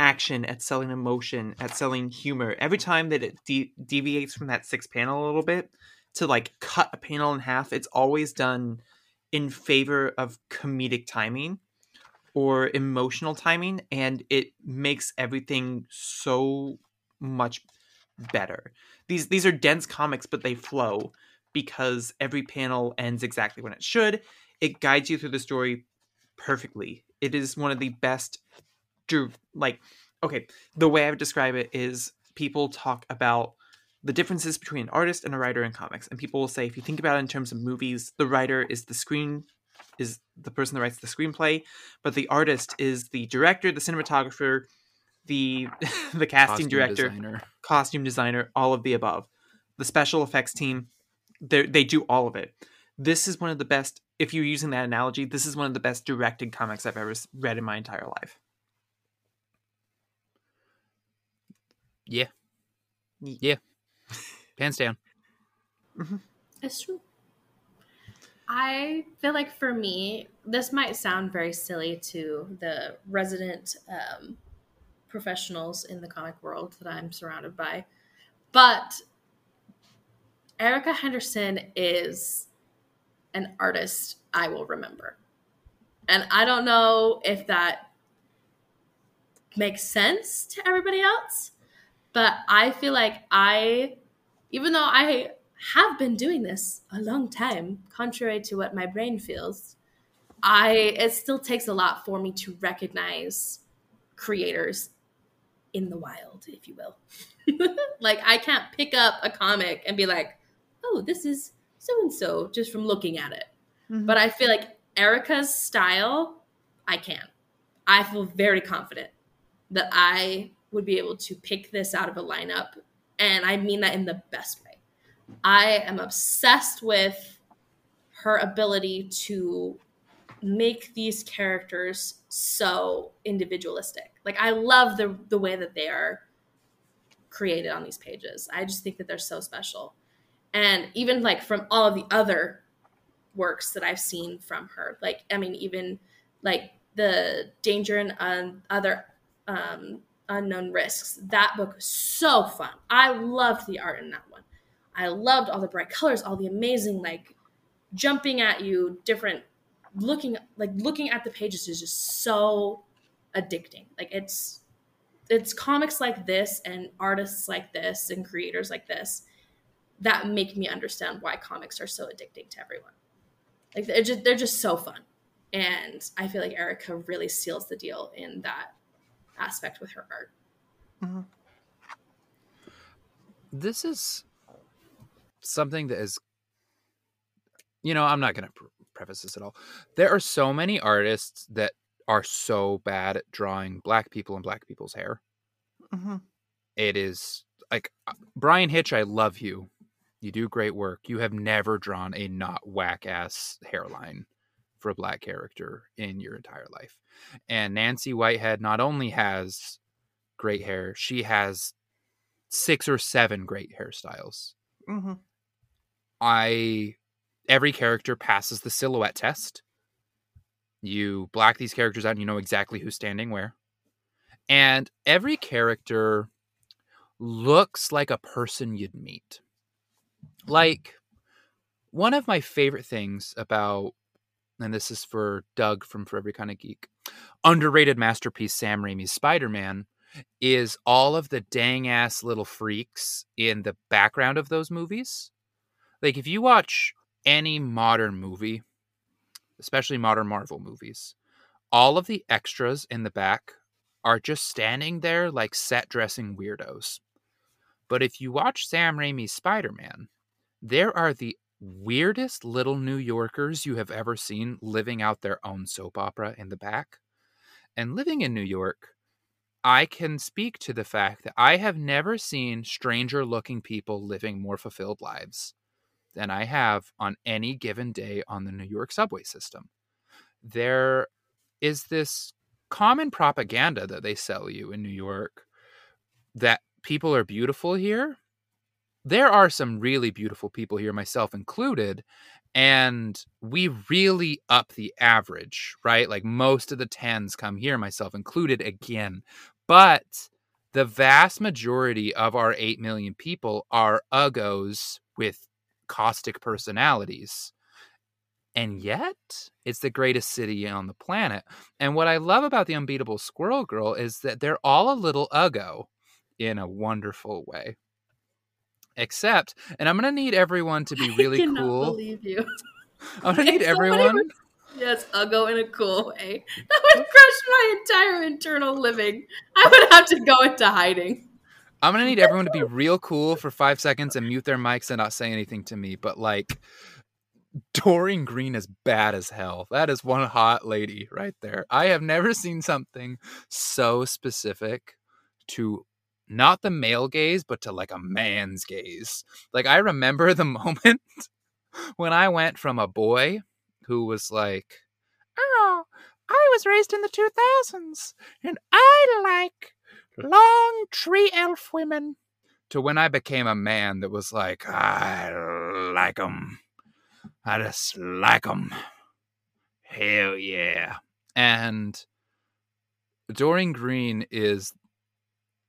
C: action at selling emotion at selling humor every time that it de- deviates from that six panel a little bit to like cut a panel in half it's always done in favor of comedic timing or emotional timing and it makes everything so much better. These these are dense comics but they flow because every panel ends exactly when it should. It guides you through the story perfectly. It is one of the best like okay, the way I would describe it is people talk about the differences between an artist and a writer in comics and people will say if you think about it in terms of movies, the writer is the screen is the person that writes the screenplay, but the artist is the director, the cinematographer, the the casting costume director, designer. costume designer, all of the above. The special effects team, they do all of it. This is one of the best. If you're using that analogy, this is one of the best directed comics I've ever read in my entire life.
A: Yeah, yeah, hands down.
B: Mm-hmm. It's true. I feel like for me, this might sound very silly to the resident um, professionals in the comic world that I'm surrounded by, but Erica Henderson is an artist I will remember. And I don't know if that makes sense to everybody else, but I feel like I, even though I have been doing this a long time, contrary to what my brain feels. I it still takes a lot for me to recognize creators in the wild, if you will. like I can't pick up a comic and be like, "Oh, this is so and so," just from looking at it. Mm-hmm. But I feel like Erica's style, I can. I feel very confident that I would be able to pick this out of a lineup, and I mean that in the best way. I am obsessed with her ability to make these characters so individualistic. Like I love the the way that they are created on these pages. I just think that they're so special. And even like from all of the other works that I've seen from her, like I mean even like the danger and um, other um, unknown risks. That book was so fun. I loved the art in that one. I loved all the bright colors, all the amazing like jumping at you, different looking like looking at the pages is just so addicting. Like it's it's comics like this and artists like this and creators like this that make me understand why comics are so addicting to everyone. Like they're just they're just so fun. And I feel like Erica really seals the deal in that aspect with her art.
C: Mm-hmm.
A: This is something that is, you know, I'm not going to pre- preface this at all. There are so many artists that are so bad at drawing black people and black people's hair.
C: Mm-hmm.
A: It is like uh, Bryan Hitch, I love you. You do great work. You have never drawn a not whack ass hairline for a black character in your entire life. And Nancy Whitehead not only has great hair, she has six or seven great hairstyles.
C: Mm-hmm.
A: I every character passes the silhouette test. You black these characters out and you know exactly who's standing where. And every character looks like a person you'd meet. Like one of my favorite things about and this is for Doug from For Every Kind of Geek, underrated masterpiece Sam Raimi's Spider-Man is all of the dang ass little freaks in the background of those movies. Like if you watch any modern movie, especially modern Marvel movies, all of the extras in the back are just standing there like set dressing weirdos. But if you watch Sam Raimi's Spider Man, there are the weirdest little New Yorkers you have ever seen living out their own soap opera in the back. And living in New York, I can speak to the fact that I have never seen stranger looking people living more fulfilled lives than I have on any given day on the New York subway system. There is this common propaganda that they sell you in New York that people are beautiful here. There are some really beautiful people here, myself included, and we really up the average, right? Like most of the tens come here, myself included, again. But the vast majority of our 8 million people are uggos with caustic personalities. And yet, it's the greatest city on the planet. And what I love about the Unbeatable Squirrel Girl is that they're all a little uggo in a wonderful way. Except, and I'm gonna need everyone to be really
B: I cannot
A: cool.
B: believe you.
A: I'm gonna need
B: everyone. somebody
A: everyone.
B: were- Yes, Uggo in a cool way. That would crush my entire internal living. I would have to go into hiding.
A: I'm gonna need everyone to be real cool for five seconds and mute their mics and not say anything to me. But like, Doreen Green is bad as hell. That is one hot lady right there. I have never seen something so specific to not the male gaze, but to like a man's gaze. Like I remember the moment when I went from a boy who was like, "Oh, I was raised in the 2000s, and I like." long tree elf women to when I became a man that was like, I like them. I just like them. Hell yeah. And Doreen Green is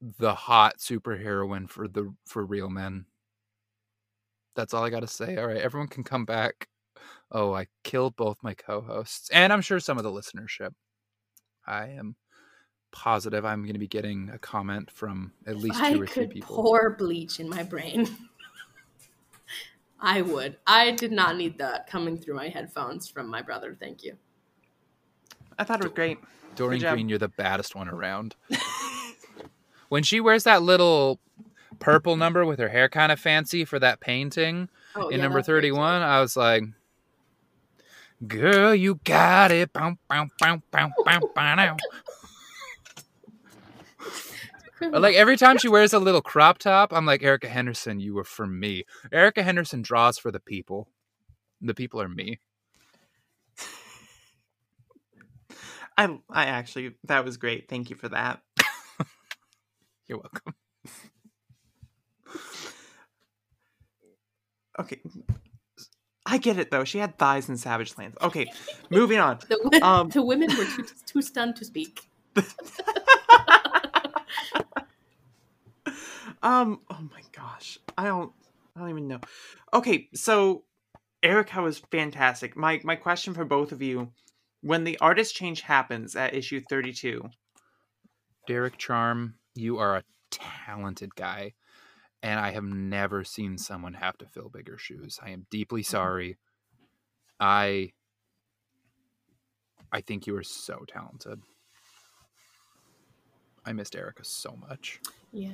A: the hot superheroine for the for real men. That's all I got to say. All right, everyone can come back. Oh, I killed both my co-hosts and I'm sure some of the listenership. I am positive I'm going to be getting a comment from at least
B: I
A: two or three
B: could
A: people.
B: pour bleach in my brain. I would. I did not need that coming through my headphones from my brother. Thank you.
C: I thought it was great.
A: Doreen
C: job.
A: Green, you're the baddest one around. when she wears that little purple number with her hair kind of fancy for that painting
B: Oh,
A: in
B: yeah,
A: number
B: that's great, too.
A: 31, I was like, Girl, you got it. Bow, bow, bow, bow, bow, bow. Like every time she wears a little crop top, I'm like, Erica Henderson, you were for me. Erica Henderson draws for the people. The people are me.
C: I I actually that was great. Thank you for that.
A: You're welcome.
C: Okay. I get it though. She had thighs in Savage Lands. Okay, moving on.
B: The, wo-
C: Um,
B: the women were too, too stunned to speak.
C: Um. Oh my gosh. I don't. I don't even know. Okay. So Erica was fantastic. My my question for both of you: When the artist change happens at issue thirty-two,
A: Derek Charm, you are a talented guy, and I have never seen someone have to fill bigger shoes. I am deeply sorry. I I think you are so talented. I missed Erica so much.
B: Yeah.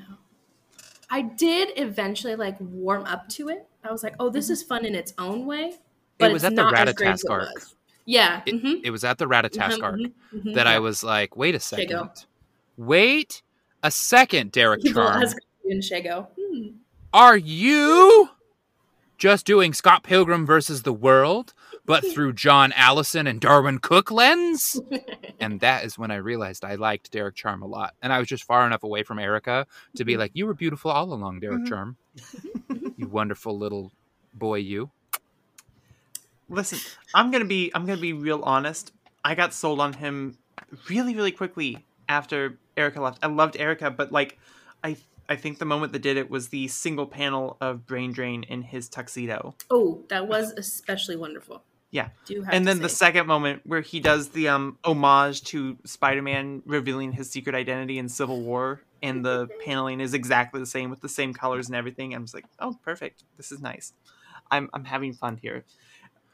B: I did eventually like warm up to it. I was like, oh, this is fun in its own way. But
A: it was
B: it's
A: at the
B: Ratatoskr
A: arc.
B: was. Yeah.
A: It,
B: mhm,
A: it was at the Ratatoskr
B: mhm,
A: arc
B: mhm, mhm.
A: that I was like, wait a second. Wait a second, Derek
B: People
A: Charm.
B: as in Shago. Hmm.
A: Are you just doing Scott Pilgrim versus the world, but through John Allison and Darwyn Cooke lens? And that is when I realized I liked Derek Charm a lot. And I was just far enough away from Erica to be like, You were beautiful all along, Derek
C: Mhm.
A: Charm. you wonderful little boy, you.
C: listen. I'm gonna be. I'm gonna be real honest. I got sold on him really, really quickly after Erica left. I loved Erica, but like, I I think the moment that did it was the single panel of Brain Drain in his tuxedo.
B: Oh, that was especially wonderful.
C: Yeah. And then the second moment where he does the um homage to Spider-Man revealing his secret identity in Civil War, and the paneling is exactly the same with the same colors and everything. I'm just like, oh, perfect. This is nice. I'm I'm having fun here.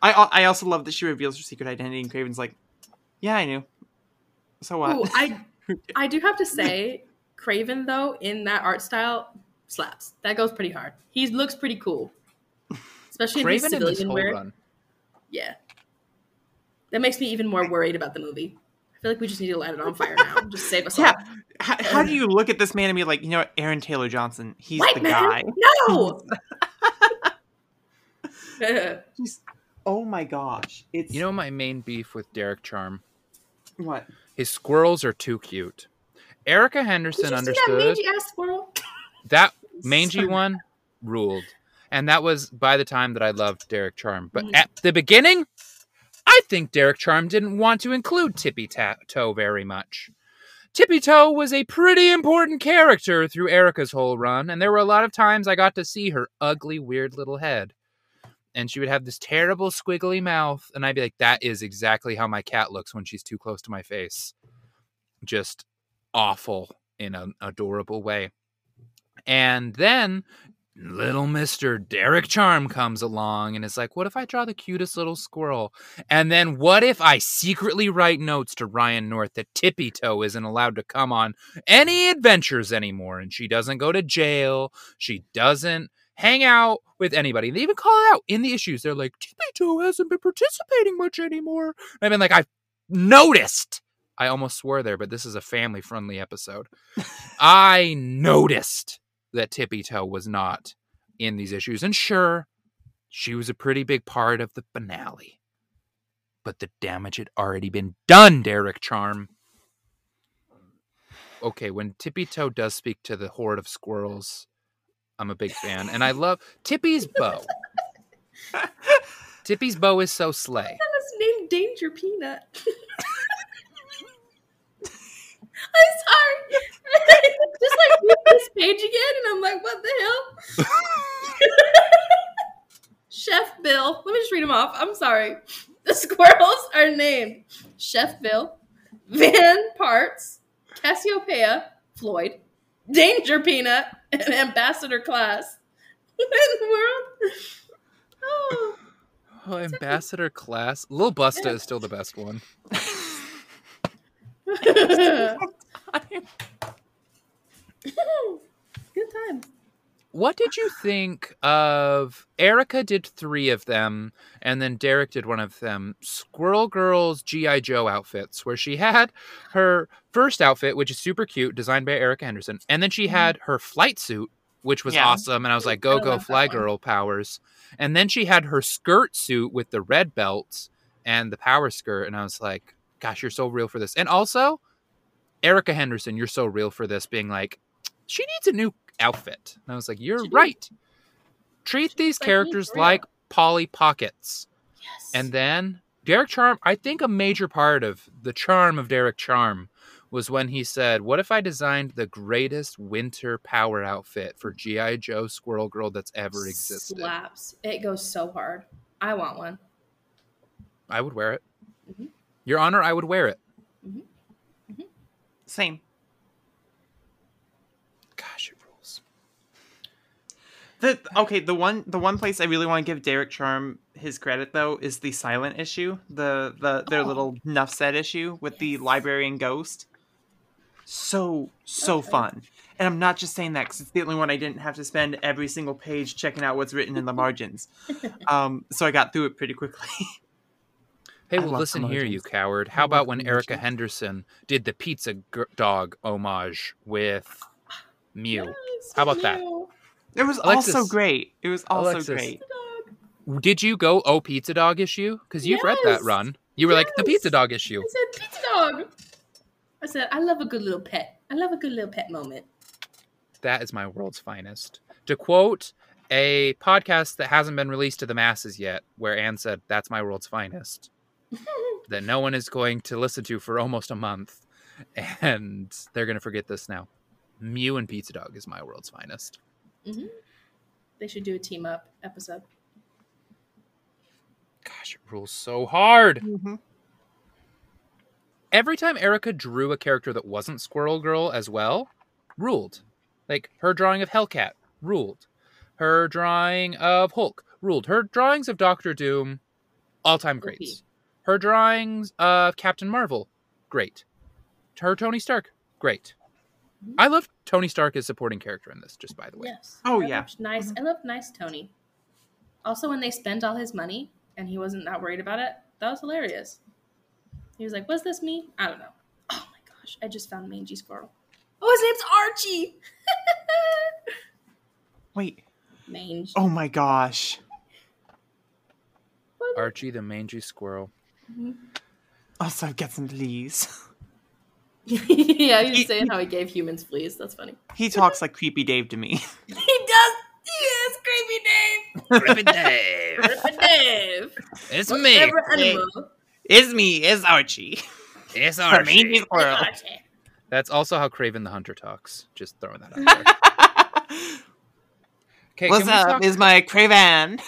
C: I I also love that she reveals her secret identity, and Kraven's like, yeah, I knew. So what?
B: Ooh, I I do have to say, Kraven though in that art style slaps. That goes pretty hard. He looks pretty cool, especially in his
A: Kraven in this
B: civilian
A: whole
B: wear.
A: run.
B: Yeah, that makes me even more worried about the movie. I feel like we just need to light it on fire now. Just save us
C: yeah. How, how do you look at this man and be like, you know, what, Aaron Taylor Johnson? He's.
B: White
C: the
B: man,
C: guy.
B: no.
C: He's, oh my gosh! It's
A: You know my main beef with Derek Charm?
C: what?
A: His squirrels are too cute. Erica Henderson
B: see that mangy ass squirrel?
A: that mangy one ruled. And that was by the time that I loved Derek Charm. But
B: Mhm.
A: at the beginning, I think Derek Charm didn't want to include Tippy Toe very much. Tippy Toe was a pretty important character through Erica's whole run, and there were a lot of times I got to see her ugly, weird little head. And she would have this terrible, squiggly mouth, and I'd be like, that is exactly how my cat looks when she's too close to my face. Just awful in an adorable way. And then little Mr. Derek Charm comes along and is like, What if I draw the cutest little squirrel? And then what if I secretly write notes to Ryan North that Tippy Toe isn't allowed to come on any adventures anymore? And she doesn't go to jail. She doesn't hang out with anybody. They even call it out in the issues. They're like, Tippy Toe hasn't been participating much anymore. And I've been like, I've noticed. I almost swore there, but this is a family friendly episode. I noticed that Tippy Toe was not in these issues. And sure, she was a pretty big part of the finale. But the damage had already been done, Derek Charm. Okay, when Tippy Toe does speak to the horde of squirrels, I'm a big fan. And I love Tippy's bow. Tippy's bow is so slay.
B: That was named Danger Peanut. I'm sorry. just like flip this page again, and I'm like, what the hell? Chef Bill. Let me just read them off. I'm sorry. The squirrels are named Chef Bill, Van Parts, Cassiopeia, Floyd, Danger Peanut, and Ambassador Class. What in the world? Oh.
A: Oh, Ambassador Class. Lil Busta is still the best one.
B: Good times.
A: What did you think of Erica did three of them and then Derek did one of them Squirrel Girl's G.I. Joe outfits where she had her first outfit, which is super cute, designed by Erica Henderson, and then she had her flight suit, which was
C: Yeah.
A: awesome, and I was like, go go fly girl powers. And then she had her skirt suit with the red belts and the power skirt, and I was like, gosh, you're so real for this. And also, Erica Henderson, you're so real for this, being like, she needs a new outfit. And I was like, you're right. Treat these characters
B: for
A: like Polly Pockets.
B: Yes.
A: And then Derek Charm, I think a major part of the charm of Derek Charm was when he said, What if I designed the greatest winter power outfit for G.I. Joe Squirrel Girl that's ever existed?
B: slaps. It goes so hard. I want one.
A: I would wear it.
B: Mhm.
A: Your Honor, I would wear it.
C: Same.
A: Gosh, it rules.
C: The okay, the one the one place I really want to give Derek Charm his credit though is the silent issue, the the their
B: Oh.
C: little Nuff set issue with the
B: Yes.
C: librarian ghost. So so
B: Okay.
C: fun, and I'm not just saying that because it's the only one I didn't have to spend every single page checking out what's written in the margins. um, so I got through it pretty quickly.
A: Hey, well,
C: love
A: listen here, you coward. How
C: love
A: about when Erica. Henderson did the pizza g- dog homage with Mew?
B: Yes,
A: How about that?
B: Mew.
C: It was also great. It was also
A: Alexis.
C: great.
A: Did you go oh pizza dog issue? Because you've read that run. You were like the pizza dog issue.
B: I said pizza dog. I said I love a good little pet. I love a good little pet moment.
A: That is my world's finest. To quote a podcast that hasn't been released to the masses yet, where Anne said, "That's my world's finest," that no one is going to listen to for almost a month, and they're going to forget this now. Mew and Pizza Dog is my world's finest.
B: They should do a team up episode.
A: Gosh, it rules so hard.
C: Mhm.
A: every time Erica drew a character that wasn't Squirrel Girl as well, ruled. Like her drawing of Hellcat ruled. Her drawing of Hulk ruled. Her drawings of Doctor Doom, all time
B: OP.
A: greats. Her drawings of Captain Marvel, great. Her Tony Stark, great.
B: Mhm.
A: I love Tony Stark as supporting character in this, just by the way.
B: Yes.
C: Oh,
B: I
C: yeah.
B: loved nice. I love nice Tony. Also, when they spent all his money and he wasn't that worried about it, that was hilarious. He was like, "Was this me? I don't know." Oh my gosh! I just found mangy squirrel. Oh, his name's Archie.
C: Wait.
B: Mange.
C: Oh my gosh.
A: Archie the mangy squirrel.
C: Also, get some fleas.
B: yeah, he saying how he gave humans fleas. That's funny.
C: He talks like creepy Dave to me.
B: He does. He is creepy Dave.
A: Ribbon Dave,
B: Creepy Dave.
A: it's
B: me. animal.
C: It's me, it's Archie.
A: It's
C: Our mangy squirrel.
B: Archie.
A: That's also how Kraven the Hunter talks. Just throwing that out there. Okay,
C: What's
A: can
C: up?
A: talk,
C: Is my Kraven?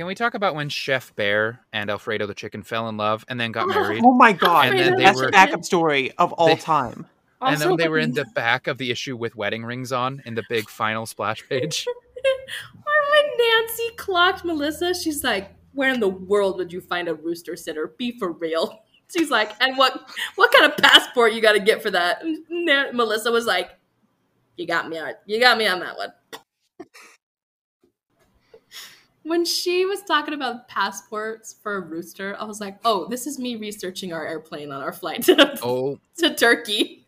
A: Can we talk about when Chef Bear and Alfredo the chicken fell in love and then got oh, married?
C: Oh my god.
A: And then they
C: That's
A: were-
C: the backup story of all
A: They-
C: time.
A: and then they were in the back of the issue with wedding rings on in the big final splash page.
B: Or when Nancy clocked Melissa, she's like, "Where in the world would you find a rooster sitter? Be for real." She's like, "And what what kind of passport you got to get for that?" And Na- Melissa was like, "You got me on you got me on that one." When she was talking about passports for a rooster, I was like, "Oh, this is me researching our airplane on our flight to,
A: Oh,
B: to Turkey."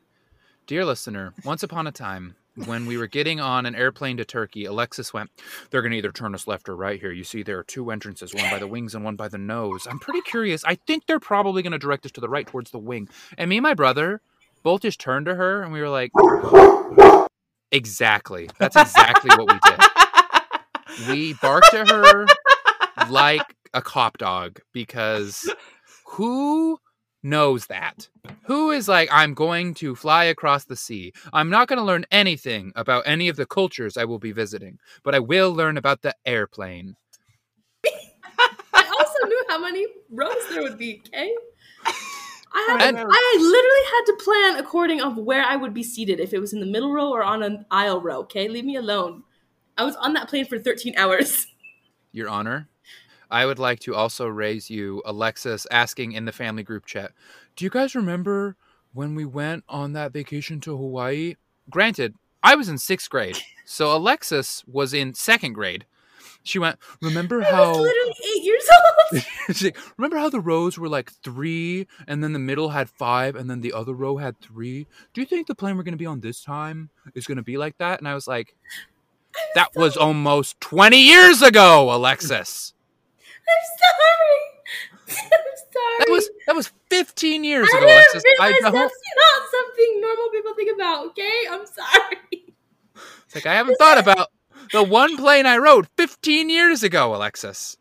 A: dear listener, once upon a time, when we were getting on an airplane to Turkey, Alexis went, They're going to either turn us left or right here. You see, there are two entrances, one by the wings and one by the nose. I'm pretty curious. I think they're probably going to direct us to the right towards the wing. And me and my brother both just turned to her and we were like, Exactly. That's exactly what we did. We barked at her like a cop dog because who knows that? Who is like, I'm going to fly across the sea. I'm not going to learn anything about any of the cultures I will be visiting, but I will learn about the airplane.
B: I also knew how many rows there would be. Okay, I had
A: And-
B: I literally had to plan according of where I would be seated if it was in the middle row or on an aisle row. Okay, leave me alone. I was on that plane for 13 hours.
A: Your Honor, I would like to also raise you, Alexis, asking in the family group chat Do you guys remember when we went on that vacation to Hawaii? Granted, I was in sixth grade, so Alexis was in second grade. She went, Remember
B: I
A: how.
B: was literally eight years old.
A: She's like, remember how the rows were like three, and then the middle had five, and then the other row had three? Do you think the plane we're going to be on this time is going to be like that? And I was like, that was almost 20 years ago, Alexis.
B: I'm sorry. I'm sorry.
A: That was that was 15 years
B: I
A: ago, Alexis. I
B: that's not something normal people think about. Okay, I'm sorry.
A: It's like I haven't thought about The one plane I wrote 15 years ago, Alexis.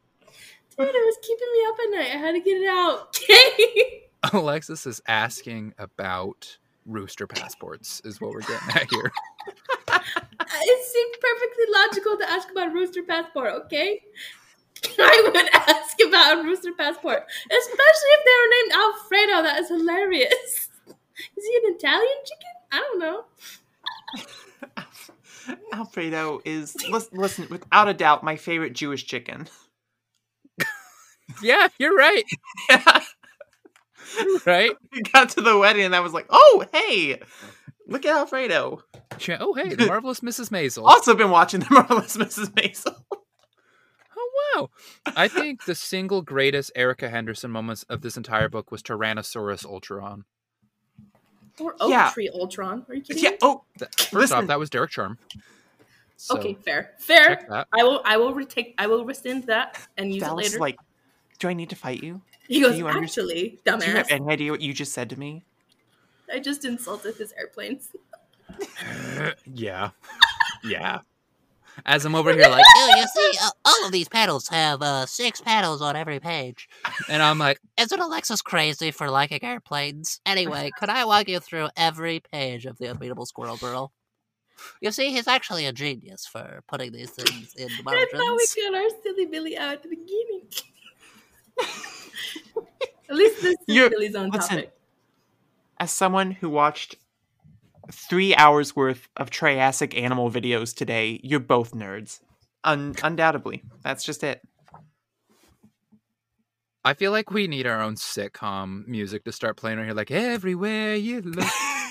B: Dude, it was keeping me up at night. I had to get it out. Okay.
A: Alexis is asking about rooster passports, is what we're getting at here.
B: it seemed perfectly logical to ask about rooster passport, okay? I would ask about a rooster passport, especially if they were named Alfredo. That is hilarious. Is he an Italian chicken? I don't know.
C: Alfredo is listen, listen, without a doubt, my favorite Jewish chicken.
A: Yeah, you're right. right?
C: We got to the wedding and I was like, oh hey, look at Alfredo.
A: Yeah, Oh, hey, the marvelous Mrs. Maisel.
C: Also been watching the marvelous Mrs. Maisel.
A: Oh, wow. I think the single greatest Erica Henderson moments of this entire book was Tyrannosaurus Ultron.
B: Or Oak
C: Yeah.
B: Tree Ultron. Are you kidding
C: Yeah.
B: me?
C: Oh,
A: Th- First
C: Listen.
A: off, that was Derek Charm. So,
B: okay, fair. Fair. I will I will retake I will rescind that and use
C: Dallas
B: it
C: is
B: later.
C: like, do I need to fight you?
B: He goes,
C: do you under-
B: actually,
C: Do you have any idea what you just said to me?
B: I just insulted his airplanes.
A: yeah. Yeah. As I'm over here like,
D: Oh, you see, uh, all of these panels have uh, six panels on every page.
A: and I'm like,
D: Isn't Alexis crazy for liking airplanes? Anyway, could I walk you through every page of the Unbeatable Squirrel Girl? You see, he's actually a genius for putting these things in the
B: I thought we got our silly Billy out at the beginning. at least this is
C: You're-
B: Billy's own
C: listen,
B: topic.
C: As someone who watched three hours worth of Triassic animal videos today, you're both nerds. Un- undoubtedly. That's just it.
A: I feel like we need our own sitcom music to start playing right here. Like, everywhere you look,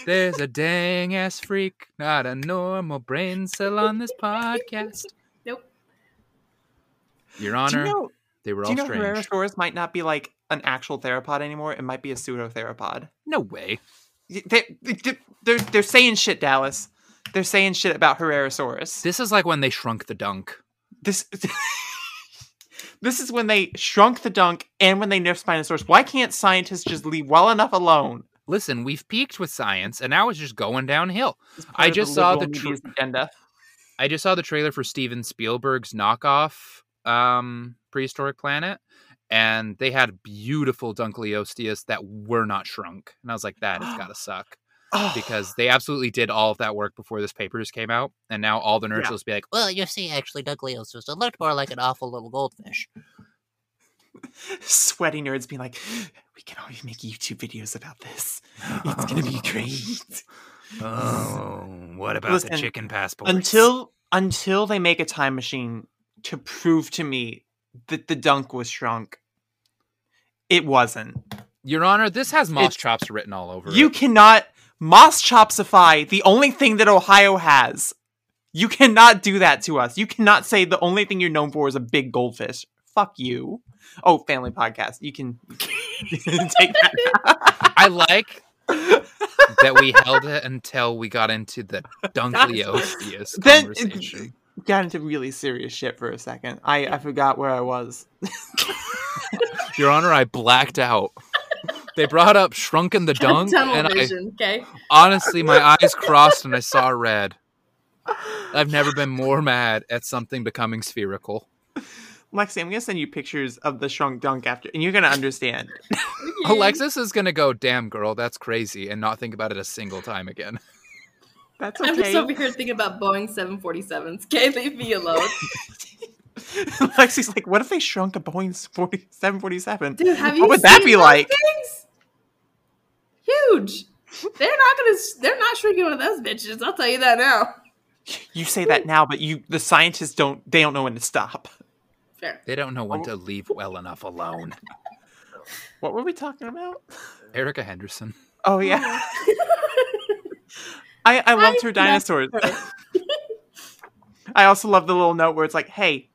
A: there's a dang ass freak, not a normal brain cell on this podcast.
B: Nope.
A: Your
C: Do
A: Honor,
C: you know,
A: they were
C: do
A: all
C: you know
A: strange.
C: Herrerasaurus might not be like an actual theropod anymore? It might be a pseudo-theropod.
A: No way.
C: They, they, they're, they're saying shit, Dallas. They're saying shit about Herrerasaurus.
A: This is like when they shrunk the dunk.
C: This this is when they shrunk the dunk and when they nerfed Spinosaurus. Why can't scientists just leave well enough alone?
A: Listen, we've peaked with science, and now it's just going downhill. I just saw the
C: liberal
A: tr-
C: media's agenda.
A: I just saw the trailer for Steven Spielberg's knockoff um, Prehistoric Planet, and they had beautiful Dunkleosteus that were not shrunk. And I was like, that has got to suck.
C: Oh,
A: Because they absolutely did all of that work before this paper just came out. And now all the nerds
C: Yeah.
A: will be like,
D: Well, you see, actually, Dunkleosteus it looked more like an awful little goldfish.
C: sweaty nerds being like, we can always make YouTube videos about this. It's gonna be great.
A: oh, what about
C: Listen,
A: the chicken passport?
C: until until they make a time machine to prove to me that the dunk was shrunk. It wasn't.
A: Your Honor, this has moss
C: It's-
A: chops written all over
C: You
A: it.
C: cannot Moss Chopsify, the only thing that Ohio has. You cannot do that to us. You cannot say the only thing you're known for is a big goldfish. Fuck you. Oh, family podcast. You can, take that.
A: I like that we held it until we got into the Dunkleosteus
C: Then-. Got into really serious shit for a second. I, I forgot where I was.
A: Your Honor, I blacked out. They brought up Shrunken the Dunk, and I
B: okay?
A: honestly, my eyes crossed and I saw red. I've never been more mad at something becoming spherical.
C: Lexi, I'm gonna send you pictures of the shrunk dunk after, and you're gonna understand.
A: Alexis is gonna go, damn girl, that's crazy, and not think about it a single time again.
C: That's
B: I'm just
C: okay.
B: over here thinking about Boeing 747s. Okay, leave me alone.
C: Lexi's like, what if they shrunk a Boeing 40, 747?
B: Dude, have you
C: What would that
B: seen
C: be
B: those
C: like?
B: Things? Huge. They're not gonna. They're not shrinking one of those bitches. I'll tell you that now.
C: You say that now, but you the scientists don't they don't know when to stop.
B: Fair.
A: They don't know when oh. to leave well enough alone.
C: What were we talking about?
A: Erica Henderson.
C: Oh yeah. I, I loved her dinosaurs.
B: her.
C: I also love the little note where it's like, hey,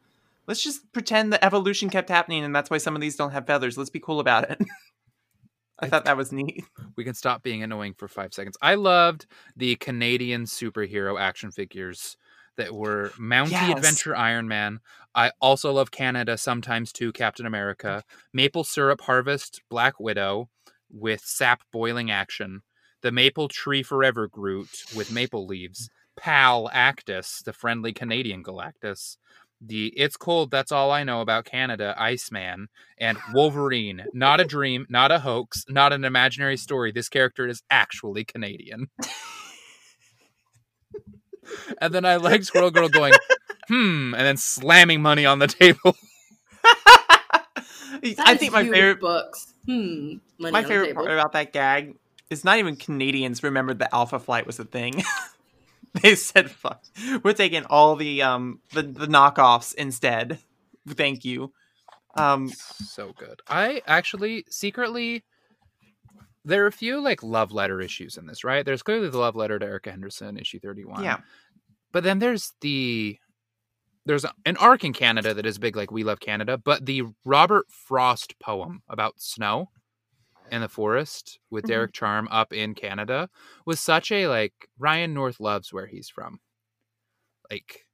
C: let's just pretend that evolution kept happening and that's why some of these don't have feathers. Let's be cool about it. I thought that was neat.
A: We can stop being annoying for five seconds. I loved the Canadian superhero action figures that were Mountie
C: Yes.
A: Adventure Iron Man. I also love Canada sometimes too, Captain America. Maple Syrup Harvest Black Widow with sap boiling action. The Maple Tree Forever Groot with maple leaves. pal Actus, the friendly Canadian Galactus, the It's Cold, That's All I Know About Canada, Iceman, and Wolverine. Not a dream, not a hoax, not an imaginary story. This character is actually Canadian. and then I like Squirrel Girl going, hmm, and then slamming money on the table.
C: I think my favorite
B: books. Hmm. Money
C: my
B: on the
C: favorite
B: table.
C: part about that gag is not even Canadians remembered that Alpha Flight was a thing. they said, "Fuck, we're taking all the um the, the knockoffs instead." Thank you. Um,
A: so good. I actually secretly there are a few like love letter issues in this, right? There's clearly the love letter to Erica Henderson, issue 31.
C: yeah,
A: But then there's the there's an arc in Canada that is big like We Love Canada, but the Robert Frost poem about snow in the forest with
C: Mhm.
A: Derek Charm up in Canada was such a like Ryan North loves where he's from. Like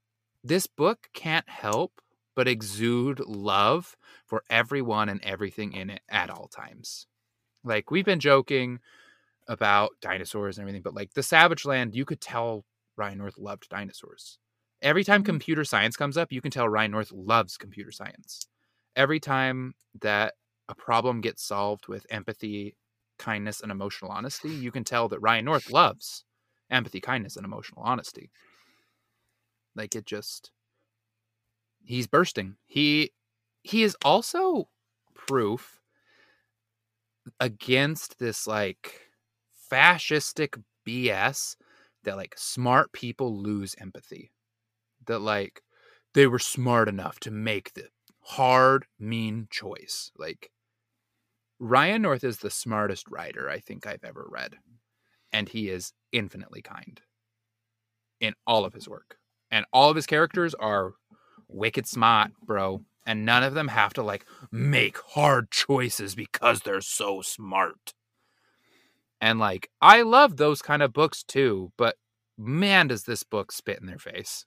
A: this book can't help but exude love for everyone and everything in it at all times. Like we've been joking about dinosaurs and everything, but like the Savage Land, you could tell Ryan North loved dinosaurs. Every time
C: Mhm.
A: computer science comes up, you can tell Ryan North loves computer science. Every time that a problem gets solved with empathy, kindness, and emotional honesty, you can tell that Ryan North loves empathy, kindness, and emotional honesty. Like it just he's bursting. He he is also proof against this like fascistic BS that like smart people lose empathy. That like they were smart enough to make the hard, mean choice. Like Ryan North is the smartest writer I think I've ever read. And he is infinitely kind in all of his work. And all of his characters are wicked smart, bro. And none of them have to like make hard choices because they're so smart. And like, I love those kind of books too, but man, does this book spit in their face.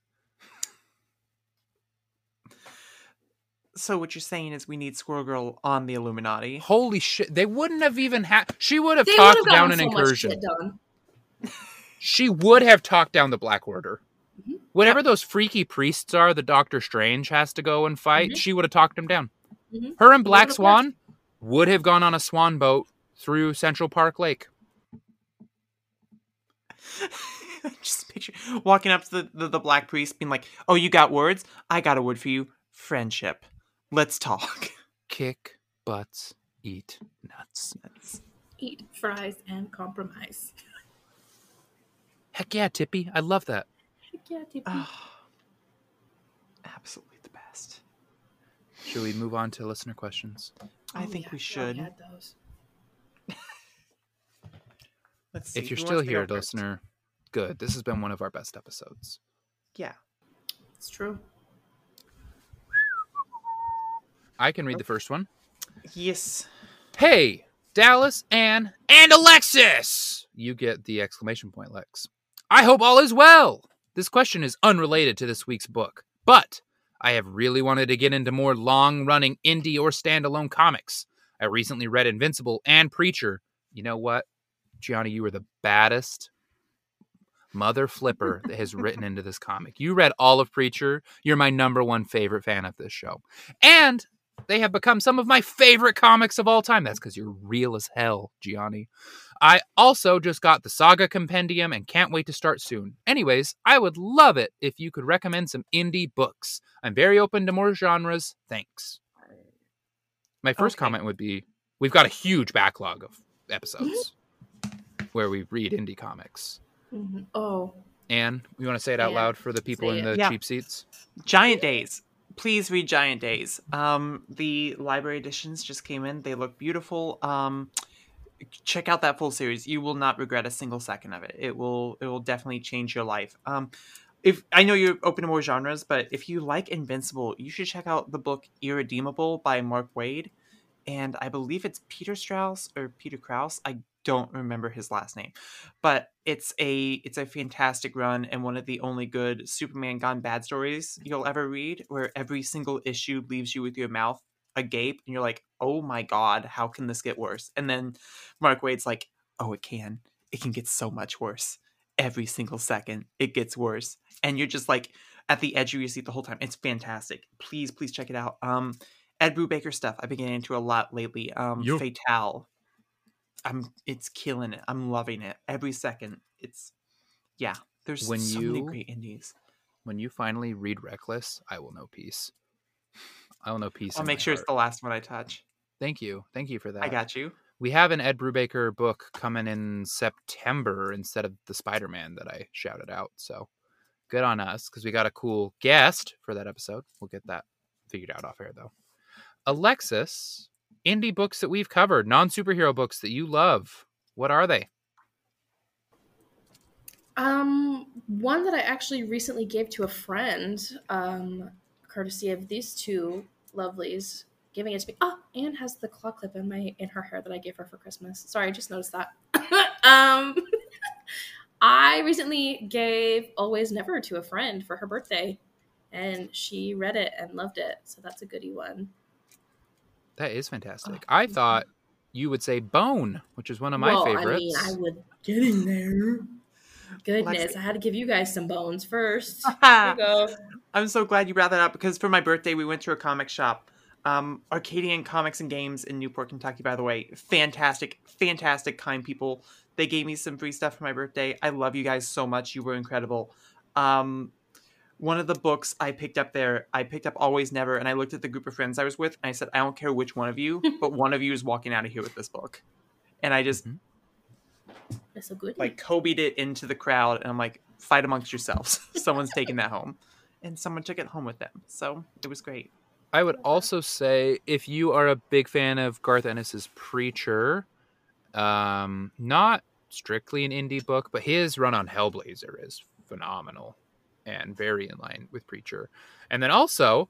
C: So what you're saying is we need Squirrel Girl on the Illuminati.
A: Holy shit. They wouldn't have even had, she would have
B: They
A: talked
B: would've
A: down an
B: so much
A: incursion.
B: shit done.
A: She would have talked down the Black Order.
B: Mhm.
A: Whatever those freaky priests are that Doctor Strange has to go and fight,
B: Mhm.
A: she would have talked him down.
B: Mhm.
A: Her and Black
B: would've
A: Swan would have gone on a swan boat through Central Park Lake.
C: Just picture walking up to the, the, the black priest being like, Oh, you got words? I got a word for you. Friendship. Let's talk.
A: Kick butts, eat nuts.
C: That's-
B: Eat fries and compromise.
A: Heck yeah, Tippy. I love that.
B: Heck yeah, TP.
C: ah, absolutely the best.
A: Should we move on to listener questions?
C: I
B: Oh,
C: think
B: yeah,
C: we
B: I forgot
C: should.
B: had those.
C: Let's see.
A: If you're still
C: wants to go
A: here, listener, good. This has been one of our best episodes.
C: Yeah.
B: It's true.
A: I can read the first one.
C: Yes.
A: Hey, Dallas, Anne, and Alexis! You get the exclamation point, Lex. I hope all is well. This question is unrelated to this week's book, but I have really wanted to get into more long running indie or standalone comics. I recently read Invincible and Preacher. You know what? Gianni, you were the baddest mother flipper that has written into this comic. You read all of Preacher. You're my number one favorite fan of this show. And they have become some of my favorite comics of all time. That's because you're real as hell, Gianni. I also just got the Saga Compendium and can't wait to start soon. Anyways, I would love it if you could recommend some indie books. I'm very open to more genres. Thanks. My first
C: Okay.
A: comment would be we've got a huge backlog of episodes where we read indie comics.
B: Mhm. Oh,
A: Anne, you want to say it out
B: Yeah,
A: loud for the people in the
C: Yeah.
A: cheap seats?
C: Giant Days. Please read Giant Days. Um, the library editions just came in. They look beautiful. Um, check out that full series. You will not regret a single second of it. It will. It will definitely change your life. Um, if I know you're open to more genres, but if you like Invincible, you should check out the book Irredeemable by Mark Waid, and I believe it's Peter Strauss or Peter Krause. I don't remember his last name, but it's a it's a fantastic run and one of the only good Superman gone bad stories you'll ever read, where every single issue leaves you with your mouth agape and you're like, oh my god, how can this get worse? And then Mark Waid's like, oh, it can. It can get so much worse. every single second it gets worse and you're just like at the edge of your seat the whole time it's fantastic please please check it out um ed brubaker stuff i've been getting into a lot lately um fatale i'm it's killing it i'm loving it every second it's yeah there's
A: When
C: so many
A: you-
C: great indies
A: When you finally read Reckless, I will know peace. I will know peace.
C: i'll make sure it's the last one i touch
A: Thank you. Thank you for that.
C: i got you
A: We have an Ed Brubaker book coming in September instead of the Spider Man that I shouted out. So good on us because we got a cool guest for that episode. We'll get that figured out off air though. Alexis, indie books that we've covered, non superhero books that you love. What are they?
B: Um, one that I actually recently gave to a friend, um, courtesy of these two lovelies giving it to me. Oh, Anne has the claw clip in my in her hair that I gave her for Christmas. Sorry, I just noticed that. um, I recently gave Always Never to a friend for her birthday, and she read it and loved it. So that's a goodie one.
A: That is fantastic.
B: Oh,
A: I thought you would say Bone, which is one of my
B: well,
A: favorites.
B: I mean, I would get in there. Goodness,
C: Lexi-
B: I had to give you guys some bones first. Go.
C: I'm so glad you brought that up because for my birthday we went to a comic shop. Um, Arcadian Comics and Games in Newport, Kentucky, by the way. Fantastic, fantastic, kind people. They gave me some free stuff for my birthday. I love you guys so much. You were incredible. Um, one of the books I picked up there, I picked up Always Never, and I looked at the group of friends I was with, and I said, I don't care which one of you, but one of you is walking out of here with this book. And I just
A: Mhm.
B: It's a good
C: like Kobe'd it into the crowd, and I'm like, fight amongst yourselves. Someone's taking that home. And someone took it home with them. So it was great.
A: I would also say if you are a big fan of Garth Ennis's Preacher, um, not strictly an indie book, but his run on Hellblazer is phenomenal and very in line with Preacher. And then also,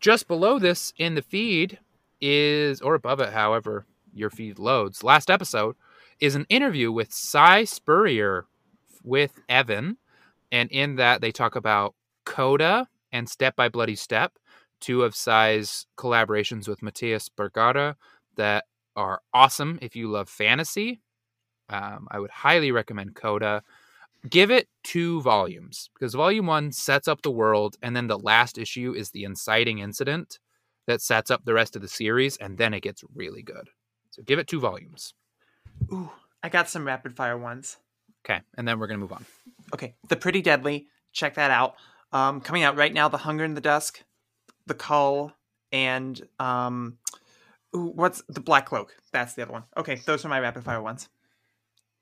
A: just below this in the feed is, or above it, however your feed loads, last episode is an interview with Si Spurrier with Evan. And in that, they talk about Coda and Step by Bloody Step two of Si's collaborations with Matías Bergara that are awesome if you love fantasy. Um, I would highly recommend Coda. Give it two volumes because volume one sets up the world, and then the last issue is the inciting incident that sets up the rest of the series, and then it gets really good. So give it two volumes.
C: Ooh, I got some rapid fire ones.
A: Okay, and then we're gonna move on.
C: Okay, The Pretty Deadly. Check that out. Um, coming out right now, The Hunger and the Dusk, The Cull, and um, ooh, what's The Black Cloak? That's the other one. Okay, those are my rapid fire ones.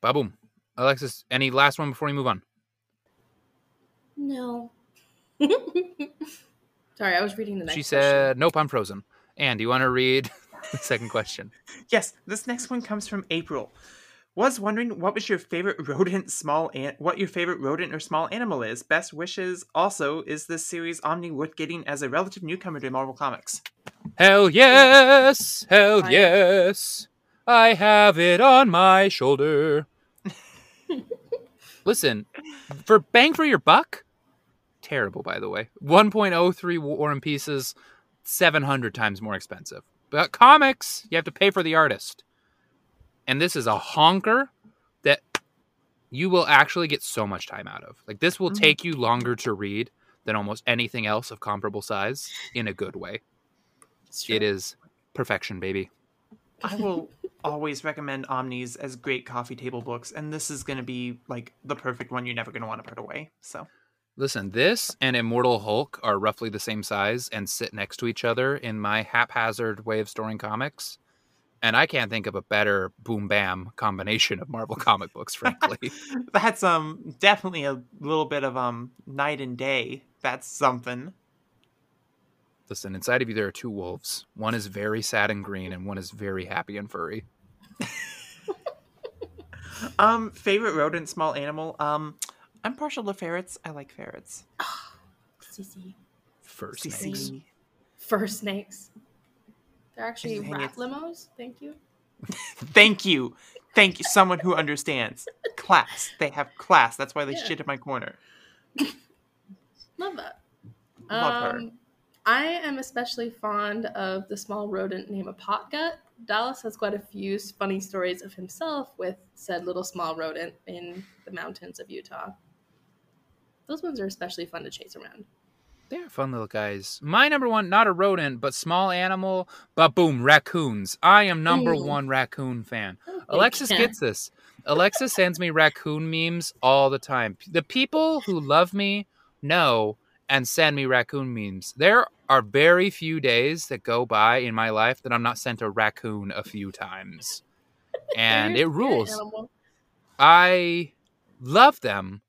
A: Ba boom. Alexis, any last one before we move on?
B: No. Sorry, I was reading the next.
A: she
B: question.
A: said, "Nope, I'm frozen." And do you want to read the second question?
C: Yes, this next one comes from April. Was wondering what was your favorite rodent, small an- what your favorite rodent or small animal is. Best wishes. Also, is this series Omni worth getting as a relative newcomer to Marvel Comics?
A: Hell yes! Hell
B: I-
A: yes! I have it on my shoulder. Listen, for bang for your buck, terrible by the way. 1.03 War and Pieces, 700 times more expensive. But comics, you have to pay for the artist. And this is a honker that you will actually get so much time out of. Like this will
C: Mhm.
A: take you longer to read than almost anything else of comparable size in a good way.
B: It's.
A: It is perfection, baby.
C: I will always recommend Omnis as great coffee table books, and this is going to be like the perfect one you're never going to want to put away. So,
A: Listen, this and Immortal Hulk are roughly the same size and sit next to each other in my haphazard way of storing comics. And I can't think of a better boom bam combination of Marvel comic books, frankly.
C: that's um definitely a little bit of um night and day. That's something.
A: Listen, inside of you there are two wolves. One is very sad and green, and one is very happy and furry.
C: Um, favorite rodent, small animal. Um, I'm partial to ferrets. I like ferrets.
B: CC.
A: Fur
C: CC.
A: snakes.
B: Fur snakes. They're actually
C: hang
B: rat
C: it.
B: limos. Thank you.
C: Thank you, thank you. Someone who understands class. They have class. That's why they
B: Yeah.
C: shit in my corner.
B: Love that.
C: Love her.
B: I am especially fond of the small rodent named a potgut. Dallas has quite a few funny stories of himself with said little small rodent in the mountains of Utah. Those ones are especially fun to chase around.
A: They're fun little guys. My number one, not a rodent, but small animal, but boom, raccoons. I am number
B: Ooh.
A: one raccoon fan.
B: Oh,
A: Alexis
B: yeah.
A: gets this. Alexis sends me raccoon memes all the time. The people who love me know and send me raccoon memes. There are very few days that go by in my life that I'm not sent a raccoon a few times. And it rules.
B: animal.
A: I love them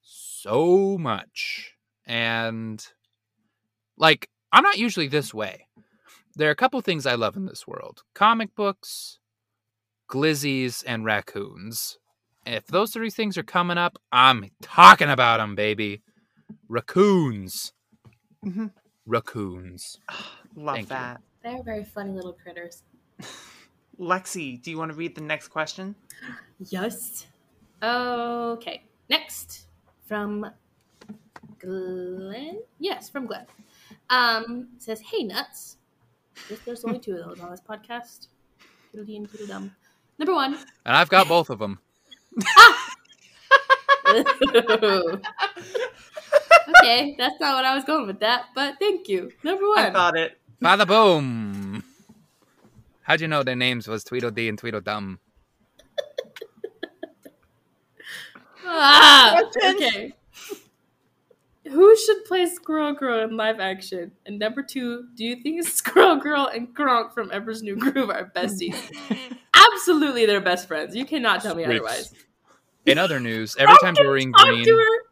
A: so much. And like, I'm not usually this way. There are a couple things I love in this world comic books, glizzies, and raccoons. If those three things are coming up, I'm talking about them, baby. Raccoons.
C: Mhm.
A: Raccoons.
C: Love
A: Thank you.
C: that.
B: They're very funny little critters.
C: Lexi, do you want to read the next question?
B: Yes. Okay. Next from Glenn. Yes, from Glenn. Um, says, "Hey nuts." There's, there's only two of those on this podcast. Toodle-dee and toodle-dum. Number one.
A: And I've got both of them.
B: okay, that's not what I was going with that, but thank you. Number one.
C: I
B: one.
C: thought it.
A: Bada boom. How'd you know their names was Tweedledee and Tweedledum?
B: Ah, okay. Who should play Squirrel Girl in live action? And number two, do you think Squirrel Girl and Kronk from Emperor's New Groove are besties? Absolutely, they're best friends. You cannot tell me
A: Squeaks.
B: otherwise.
A: In other news, every time Doreen
B: Talk
A: Green
B: to her.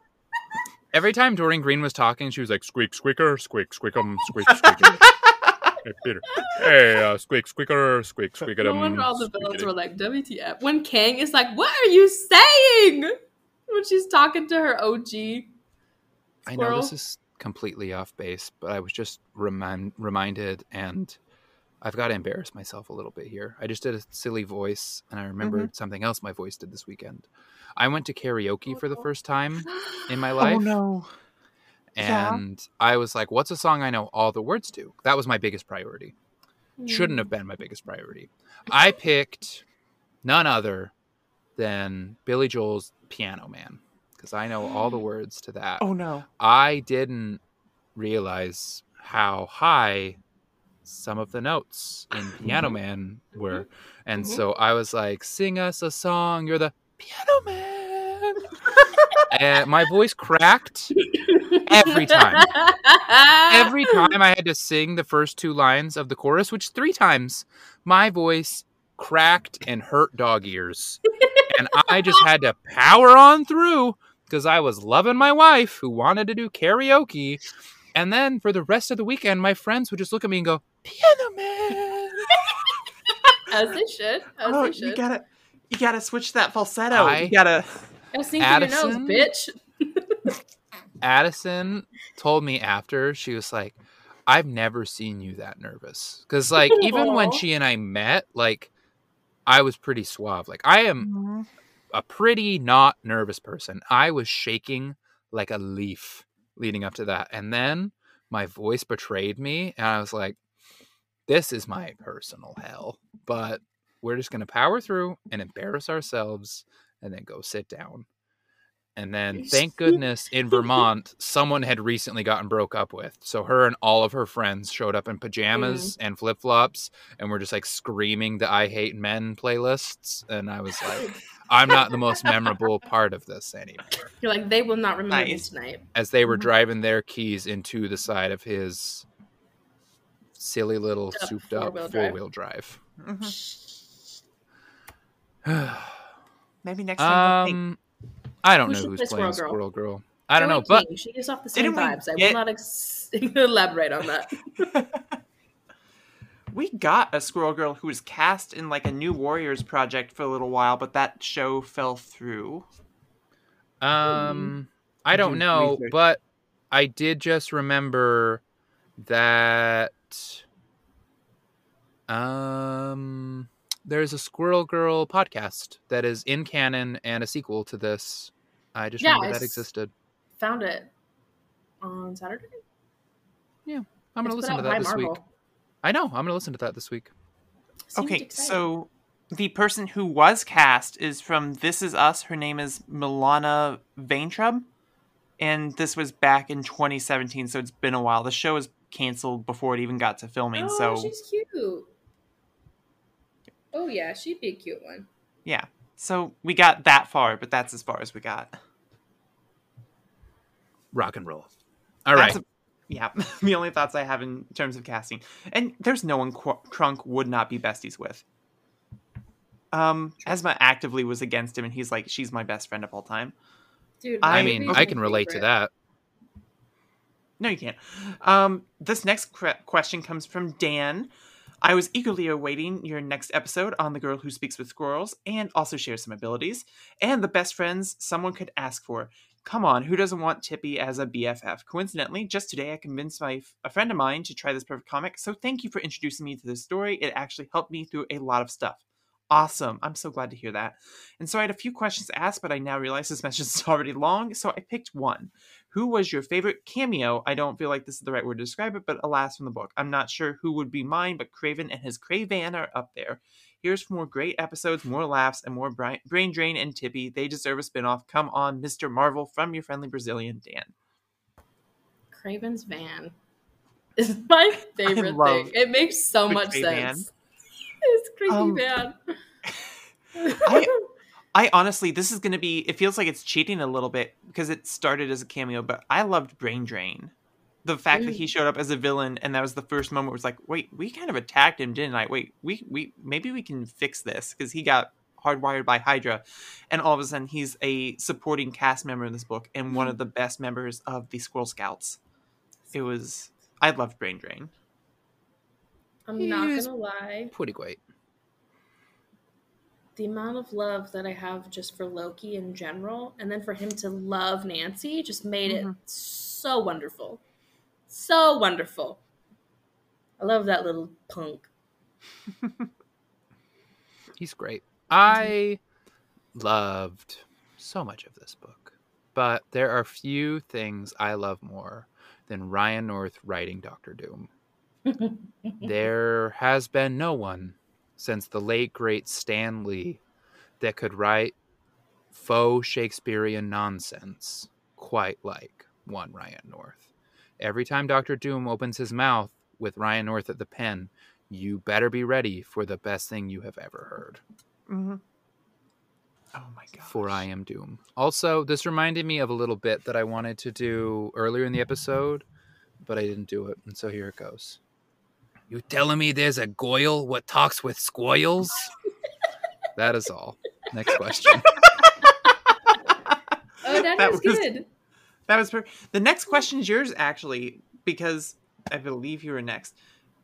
A: Every time Doreen Green was talking, she was like, "Squeak, squeaker, squeak, squeakum, squeak, squeaker." hey, Peter. Hey, uh, squeak, squeaker, squeak, squeaker.
B: No wonder all the villains were like, WTF. When Kang is like, What are you saying? When she's talking to her OG.
A: I know this is completely off base, but I was just remind, reminded, and I've got to embarrass myself a little bit here. I just did a silly voice, and I remembered something else my voice did this weekend. I went to karaoke for the uh-huh. first time in my oh, life.
C: Oh no. Yeah.
A: And I was like, what's a song I know all the words to? That was my biggest priority. Shouldn't have mm. been my biggest priority. I picked none other than Billy Joel's Piano Man because I know all the words to that.
C: Oh no.
A: I didn't realize how high some of the notes in Piano mm-hmm. Man were. Mm-hmm. And
B: Mhm.
A: so I was like, sing us a song. You're the Piano Man. and eh, my voice cracked every time. Every time I had to sing the first two lines of the chorus, which three times, my voice cracked and hurt dog ears. and I just had to power on through because I was loving my wife who wanted to do karaoke. And then for the rest of the weekend, my friends would just look at me and go, Piano Man.
B: As they should. As
C: Oh,
B: they
C: you
B: should.
C: gotta, you gotta switch that falsetto.
A: I-
C: you gotta.
B: Gotta sing through your nose, bitch.
A: Addison told me after, she was like, I've never seen you that nervous. Because, like, even when she and I met, like, I was pretty suave. Like, I am mm-hmm. a pretty not nervous person. I was shaking like a leaf leading up to that. And then my voice betrayed me. And I was like, this is my personal hell. But we're just going to power through and embarrass ourselves and then go sit down. And then, thank goodness, in Vermont, someone had recently gotten broke up with. So her and all of her friends showed up in pajamas and flip flops and were just like screaming the I Hate Men playlists. And I was like, I'm not the most memorable part of this anymore.
B: You're like, they will not remember
C: Nice.
B: me tonight.
A: As they were
C: Mhm.
A: driving their keys into the side of his silly little souped up
B: four-wheel
A: four
B: drive.
A: wheel drive.
C: Mhm. Maybe next time.
A: um, I don't
B: Who
A: know
B: should
A: who's
B: play
A: playing
B: Squirrel
A: Squirrel
B: Girl?
A: Girl. I don't know,
B: Joey
A: but
B: King, she gives off the same
C: Didn't we
B: vibes. I
C: get-
B: will not ex- elaborate on that.
C: we got a squirrel girl who was cast in like a new Warriors project for a little while, but that show fell through.
A: Um, I don't
C: Do
A: know,
C: research.
A: but I did just remember that um there's a Squirrel Girl podcast that is in canon and a sequel to this. I just
B: Yeah,
A: remember
B: I
A: that existed.
B: Found it on Saturday.
A: Yeah, I'm gonna
B: It's
A: listen to that this
B: Marvel.
A: week. I know. I'm gonna listen to that this week.
B: Seemed
C: Okay,
B: exciting.
C: so the person who was cast is from This Is Us. Her name is Milana Vaintrub. And this was back in 2017, so it's been a while. The show was canceled before it even got to filming,
B: oh,
C: so
B: she's cute. Oh yeah, she'd be a cute one.
C: yeah. So we got that far, but that's as far as we got.
A: Rock and roll. All right.
C: That's a- yeah, the only thoughts I have in terms of casting. And there's no one Qu- Kronk would not be besties with. Um, Yzma actively was against him, and he's like, she's my best friend of all time.
B: Dude,
C: I
A: I mean, I can relate to that.
C: No, you can't. Um, this next que- question comes from Dan. I was eagerly awaiting your next episode on the girl who speaks with squirrels and also shares some abilities and the best friends someone could ask for. Come on, who doesn't want Tippy as a BFF? Coincidentally, just today I convinced my a friend of mine to try this perfect comic. So thank you for introducing me to this story. It actually helped me through a lot of stuff. Awesome. I'm so glad to hear that. And so I had a few questions asked, but I now realize this message is already long, so I picked one. Who was your favorite cameo? I don't feel like this is the right word to describe it, but alas from the book. I'm not sure who would be mine, but Kraven and his Cravan are up there. Here's for more great episodes, more laughs, and more brain drain and Tippy. They deserve a spinoff. Come on, Mr. Marvel, from your friendly Brazilian Dan.
B: Kraven's van is my favorite thing. It makes so much
C: Cray-Van.
B: sense. It's creepy
C: Um,
B: van.
C: I- I honestly, this is going to be, it feels like it's cheating a little bit because it started as a cameo, but I loved Brain Drain. The fact that
B: Mm.
C: he showed up as a villain and that was the first moment was like, wait, we kind of attacked him, didn't I? Wait, we, we, maybe we can fix this because he got hardwired by Hydra. And all of a sudden he's a supporting cast member in this book and one of the best members of the Squirrel Scouts. It was, I loved Brain Drain.
B: I'm
A: He
B: not gonna lie.
A: Pretty great.
B: The amount of love that I have just for Loki in general, and then for him to love Nancy, just made
C: Mhm.
B: it so wonderful. So wonderful. I love that little punk.
A: He's great. I loved so much of this book, but there are few things I love more than Ryan North writing Doctor Doom. there has been no one since the late great Stan Lee that could write faux Shakespearean nonsense quite like one Ryan North. Every time Doctor Doom opens his mouth with Ryan North at the pen, you better be ready for the best thing you have ever heard.
C: Mm-hmm. Oh my god.
A: For I am Doom. Also, this reminded me of a little bit that I wanted to do earlier in the episode, but I didn't do it, and so here it goes. You telling me there's a Goyle what talks with squoils? that is all. Next question.
B: Oh, that,
C: That
B: was,
C: was-
B: good.
C: That was per- the next question is yours actually because I believe you were next.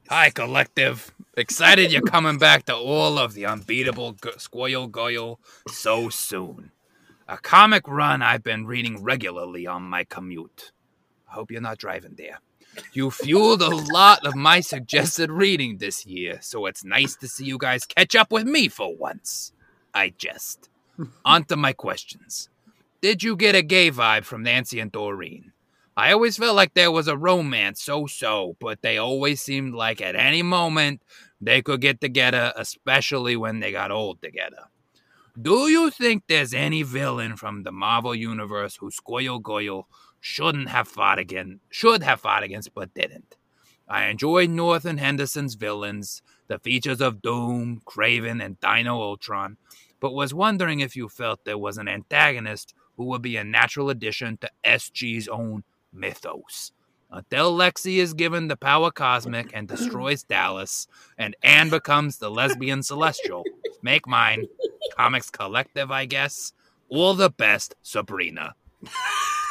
A: Hi, collective. Excited you're coming back to all of the unbeatable G- Squoil Goyle so soon. A comic run I've been reading regularly on my commute. I hope you're not driving there. You fueled a lot of my suggested reading this year, so it's nice to see you guys catch up with me for once. I jest. On to my questions. Did you get a gay vibe from Nancy and Doreen? I always felt like there was a romance so so, but they always seemed like at any moment they could get together, especially when they got old together. Do you think there's any villain from the Marvel Universe who Squoyle Goyle shouldn't have fought again, should have fought against, but didn't? I enjoyed North and Henderson's villains, the features of Doom, Kraven, and Dino Ultron, but was wondering if you felt there was an antagonist who would be a natural addition to SG's own mythos. Until Lexi is given the power cosmic and destroys Dallas, and Anne becomes the lesbian celestial. Make mine. Comics Collective, I guess. All the best, Sabrina.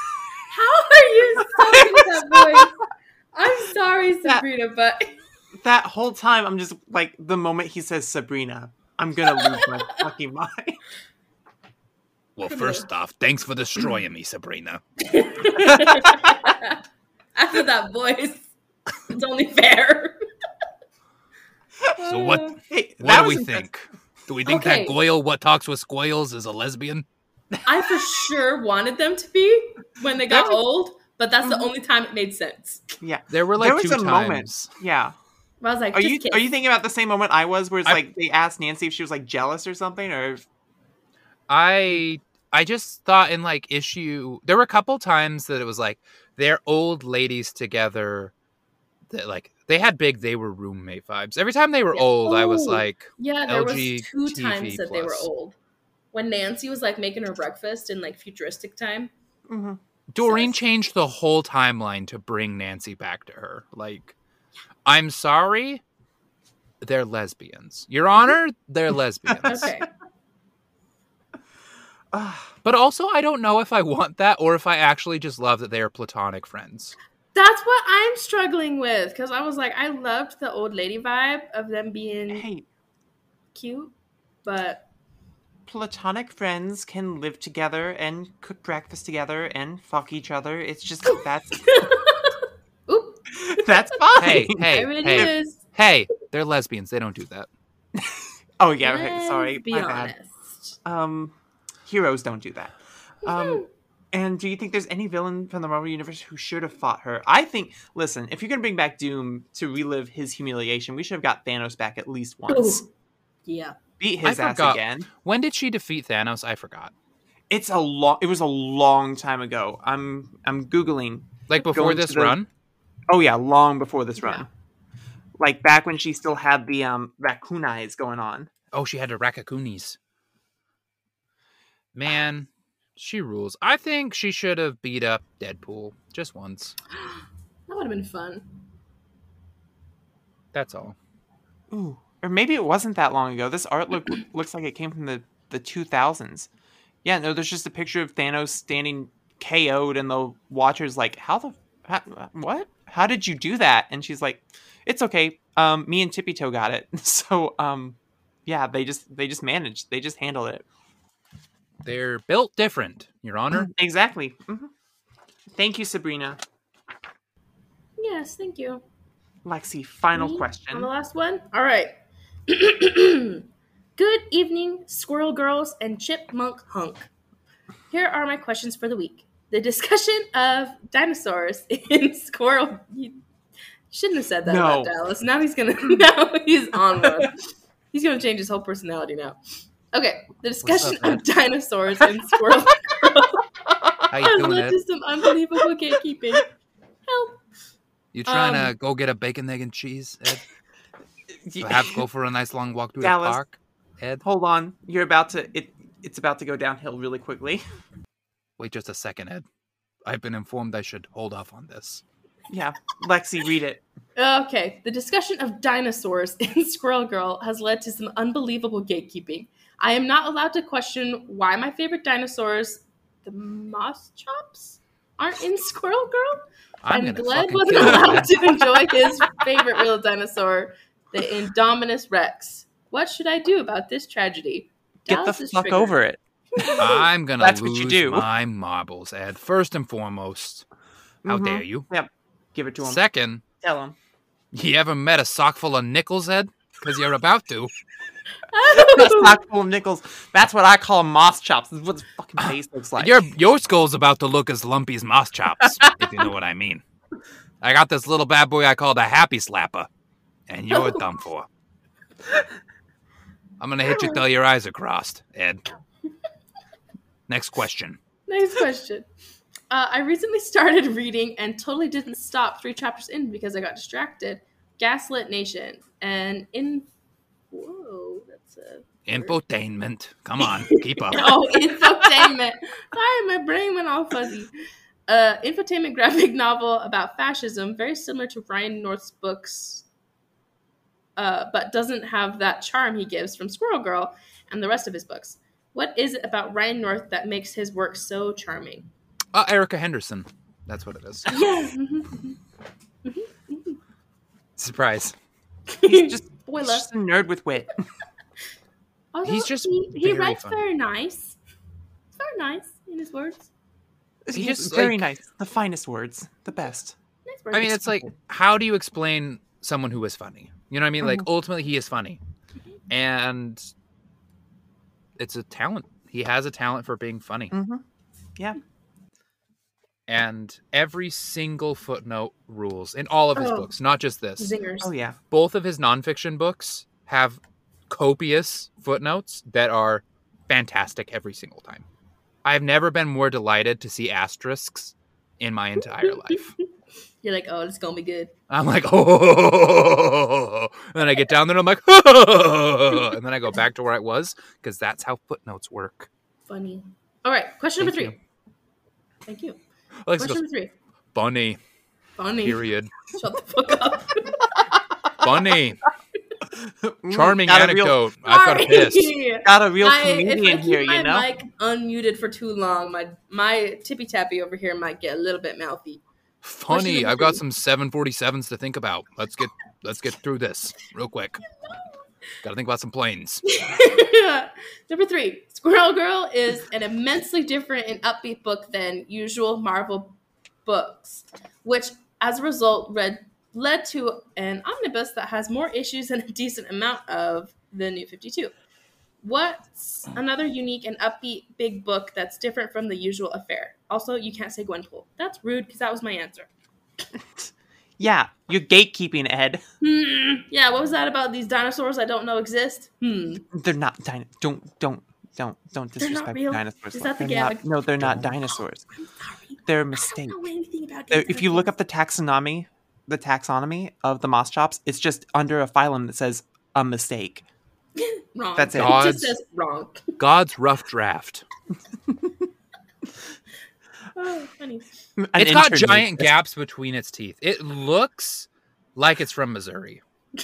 B: How are you saying that voice? I'm sorry,
C: That-
B: Sabrina, but
C: That whole time, I'm just like, the moment he says Sabrina, I'm gonna lose my fucking mind.
A: Well, first off, thanks for destroying me, Sabrina.
B: after that voice, it's only fair.
A: So what?
C: Hey,
A: What do we
C: impressive.
A: think? Do we think
B: Okay.
A: that Goyle, what talks with squoils, is a lesbian?
B: I for sure wanted them to be when they got
C: was-
B: old, but that's the
C: Mhm.
B: only time it made sense.
C: Yeah,
A: There were like
C: there was
A: two
C: a
A: times.
C: moment. Yeah,
B: I was like,
C: Are you
B: kiss.
C: are you thinking about the same moment I was, where it's
A: I-
C: like they asked Nancy if she was like jealous or something, or
A: I I just thought in like issue there were a couple times that it was like they're old ladies together that like they had big they were roommate vibes. Every time they were
B: Yeah.
A: old, I was
B: Oh.
A: like
B: Yeah, there was two
A: LGTV
B: times that they were old. When Nancy was like making her breakfast in like futuristic time.
C: Mhm.
A: Doreen
B: Sus.
A: changed the whole timeline to bring Nancy back to her. Like, I'm sorry, they're lesbians. Your Honor, they're lesbians.
B: Okay.
A: But also, I don't know if I want that or if I actually just love that they are platonic friends.
B: That's what I'm struggling with because I was like, I loved the old lady vibe of them being
C: hey,
B: cute, but
C: platonic friends can live together and cook breakfast together and fuck each other. It's just that's
B: oop,
C: that's fine.
A: Hey, hey,
B: there it
A: hey,
B: is.
A: hey, they're lesbians. They don't do that.
C: Oh yeah, okay, sorry,
B: Let's be
C: my bad.
B: honest.
C: Um, heroes don't do that. Um, and do you think there's any villain from the Marvel universe who should have fought her? I think. Listen, if you're gonna bring back Doom to relive his humiliation, we should have got Thanos back at least once.
B: yeah.
C: Beat
A: I
C: his ass
A: forgot.
C: again.
A: When did she defeat Thanos? I forgot.
C: It's a long. It was a long time ago. I'm I'm googling.
A: Like before this
C: the-
A: run?
C: Oh yeah, long before this run.
B: Yeah.
C: Like back when she still had the um raccoon eyes going on.
A: Oh, she had a Rakakunis. Man, she rules. I think she should have beat up Deadpool just once.
B: That would have been fun.
A: That's all.
C: Ooh, or maybe it wasn't that long ago. This art look looks like it came from the the 2000s. Yeah, no, there's just a picture of Thanos standing KO'd, and the Watcher's like, "How the how, what? How did you do that?" And she's like, "It's okay. Um, me and Tippy Toe got it. So, um, yeah, they just they just managed. They just handled it
A: They're built different, Your Honor.
C: exactly. hmm Thank you, Sabrina.
B: Yes, thank you.
C: Lexi, final
B: Me?
C: question.
B: On the last one? All right. Good evening, squirrel girls and chipmunk hunk. Here are my questions for the week. The discussion of dinosaurs in squirrel. You shouldn't have said that
C: No.
B: about Dallas. Now he's gonna. Now he's on one. He's gonna change his whole personality now. Okay, the discussion
A: up,
B: of dinosaurs in squirrel girls
A: How you
B: has
A: doing,
B: led
A: Ed?
B: to some unbelievable gatekeeping. Help.
A: You trying
B: um,
A: to go get a bacon, egg, and cheese, Ed?
C: Y-
A: Perhaps go for a nice long walk through
C: Dallas.
A: the park, Ed?
C: Hold on, you're about to it. It's about to go downhill really quickly.
A: Wait just a second, Ed. I've been informed I should hold off on this.
C: Yeah, Lexi, read it.
B: Okay, the discussion of dinosaurs in Squirrel Girl has led to some unbelievable gatekeeping. I am not allowed to question why my favorite dinosaurs, the Moschops, aren't in Squirrel Girl.
A: I'm
B: and
A: gonna
B: Glenn wasn't allowed to enjoy his favorite real dinosaur, the Indominus Rex. What should I do about this tragedy?
C: Get
B: Dallas
C: the fuck
B: triggered.
C: over it.
A: I'm gonna
C: That's what
A: lose
C: you do.
A: my marbles, Ed. First and foremost, how
C: Mhm.
A: dare you? Yep.
C: Give it to him.
A: Second,
C: Tell him.
A: you ever met a sock full of nickels, Ed? Because you're about to.
C: A stock full of nickels. That's what I call Moschops. This is what his fucking face looks like.
A: Your your skull's about to look as lumpy as Moschops, if you know what I mean. I got this little bad boy I call the Happy Slapper, and you're done for. I'm gonna hit you till your eyes are crossed, Ed. Next question.
B: Next question. Uh, I recently started reading and totally didn't stop three chapters in because I got distracted. Gaslit Nation and in whoa, that's a
A: Infotainment. Come on, keep up.
B: oh infotainment. Sorry, my brain went all fuzzy. Uh, infotainment graphic novel about fascism, very similar to Ryan North's books, uh, but doesn't have that charm he gives from Squirrel Girl and the rest of his books. What is it about Ryan North that makes his work so charming?
A: Uh, Erica Henderson. That's what it is.
B: Yeah. mhm,
A: Surprise.
C: He's just, he's just a nerd with wit.
B: Although
A: he's just
B: he, he writes
A: funny.
B: very nice. Very nice in his words.
C: He's
A: just,
C: very
A: like-
C: nice. The finest words. The best.
B: Nice words.
A: I mean, it's like, how do you explain someone who is funny? You know what I mean? Like, ultimately, he is funny. And it's a talent. He has a talent for being funny.
C: Mm-hmm. Yeah.
A: and every single footnote rules in all of his
B: Oh.
A: books, not just this.
B: Zingers.
C: Oh yeah.
A: Both of his nonfiction books have copious footnotes that are fantastic every single time. I've never been more delighted to see asterisks in my entire life.
B: You're like, oh, it's gonna be good.
A: I'm like, oh, and then I get down there and I'm like, oh, and then I go back to where I was because that's how footnotes work.
B: Funny. All right, question number
A: Thank
B: three. Thank you.
A: Alexa
B: Question
A: goes,
B: number three.
A: bunny,
B: Funny.
A: period.
B: Shut the fuck up.
A: Bunny,
C: Mm,
A: charming
C: got a real-
A: anecdote. I've got a piss.
C: Got a real
B: I, if I
C: comedian
B: keep
C: here,
B: my
C: you know.
B: mic unmuted for too long, my my tippy tappy over here might get a little bit mouthy.
A: Funny. I've got some 747s to think about. Let's get let's get through this real quick. Got to think about some planes.
B: Number three, Squirrel Girl is an immensely different and upbeat book than usual Marvel books, which, as a result, read, led to an omnibus that has more issues than a decent amount of the New 52. What's another unique and upbeat big book that's different from the usual affair? Also, you can't say Gwenpool. That's rude because that was my answer.
C: Yeah, you're gatekeeping, Ed.
B: Hmm. Yeah, what was that about these dinosaurs I don't know exist? Hmm.
C: They're not din- Don't don't don't don't
B: They're not
C: disrespect
B: real?
C: dinosaurs.
B: Is that the
C: They're
B: gag?
C: not- no, they're not dinosaurs.
B: I'm sorry.
C: They're a
B: I
C: mistake.
B: don't know anything about
C: They're- if you look up the taxonomy, the taxonomy of the Moschops, it's just under a phylum that says a mistake.
B: wrong.
C: That's it.
B: It just says wrong.
A: God's rough draft.
B: Oh, funny.
C: An
A: it's got giant gaps between its teeth. It looks like it's from Missouri.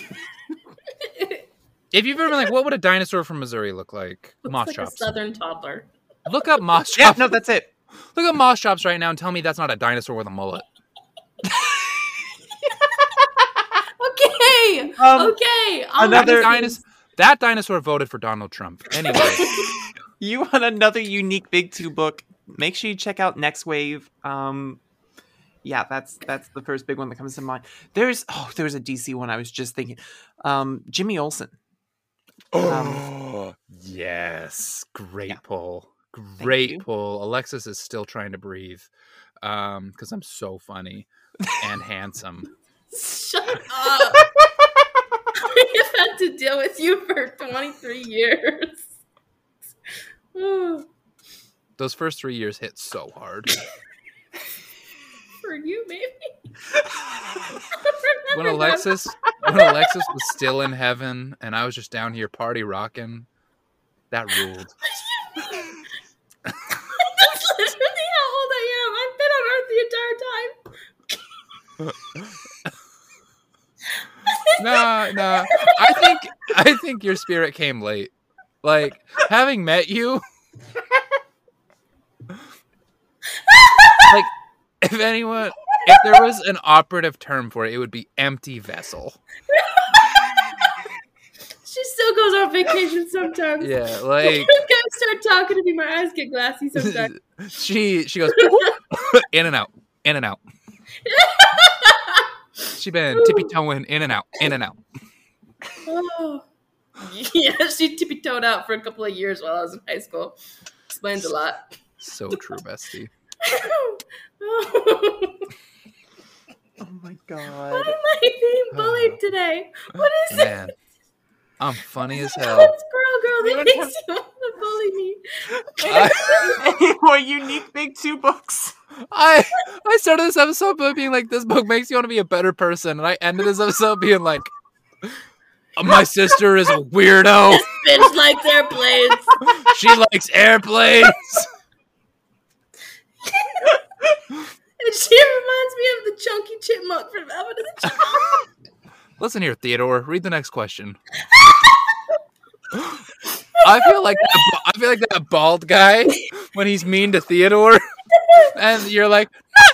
A: If you've ever been like, what would a dinosaur from Missouri look like?
B: Looks
A: moss
B: like
A: chops.
B: a southern toddler.
A: Look up moss
C: Yeah, no, that's it.
A: Look up Moschops right now and tell me that's not a dinosaur with a mullet.
B: Okay.
C: Um,
B: okay. I'll
C: another-
A: dinosaur. that dinosaur voted for Donald Trump. Anyway,
C: You want another unique Big Two book? Make sure you check out Nextwave. Um, yeah, that's that's the first big one that comes to mind. There's oh, there's a DC one I was just thinking. Um, Jimmy Olsen.
A: oh yes, great
C: Yeah.
A: pull, great
C: you.
A: pull. Alexis is still trying to breathe um, because I'm so funny and handsome.
B: Shut up. I've had to deal with you for 23 years.
A: Those first three years hit so hard.
B: for you, maybe.
A: when Alexis when Alexis was still in heaven and I was just down here party rocking, that ruled.
B: That's literally how old I am. I've been on Earth the entire time.
A: No, no. I think I think your spirit came late. Like having met you like if anyone if there was an operative term for it, it would be empty vessel.
B: She still goes on vacation sometimes.
A: Yeah, like
B: guys start talking to me, my eyes get glassy sometimes.
A: she she goes in and out, in and out. She been tippy toeing in and out, in and out.
B: Oh. Yeah, she tippy toed out for a couple of years while I was in high school. Explains a lot.
A: So true, bestie.
B: oh,
C: my
B: why
C: god.
B: am I being bullied today? What is it?
A: I'm funny as hell.
B: What's girl girl that
C: Anyone
B: makes you want to bully me?
A: I,
C: Any more unique Big Two books?
A: I I started this episode by being like, "This book makes you want to be a better person," and I ended this episode being like, uh, "My sister is a weirdo.
B: Bitch likes airplanes.
A: She likes airplanes."
B: And she reminds me of the chunky chipmunk from Alvin and the Chipmunk.
A: Listen here, Theodore. Read the next question. I feel like that, I feel like that bald guy when he's mean to Theodore, and you're like,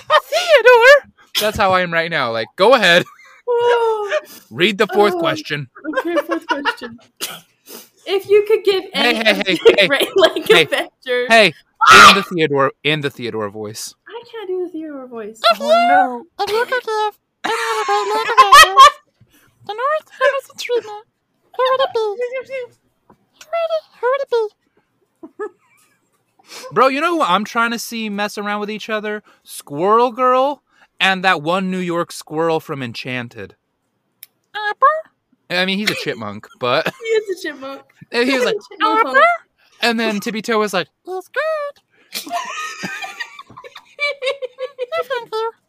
A: "Not Theodore." That's how I am right now. Like, go ahead,
B: Oh,
A: read the fourth
B: Oh.
A: question.
B: okay, fourth question. If you could give any
A: hey, hey, hey.
B: Great Lake
A: Hey.
B: Adventures,
A: Hey, in the Theodore, in the Theodore voice.
B: I can't do the Theodore voice.
C: Oh no.
D: If you could give any of the great lake adventures the North Hemisphere treatment, who would it be? Who would it, who would it be?
A: Bro, you know who I'm trying to see mess around with each other? Squirrel Girl and that one New York squirrel from Enchanted. I mean, he's a chipmunk, but
B: He is a chipmunk.
A: and he was like,
B: Chipmunk.
A: And then Tippy Toe was like, "That's good."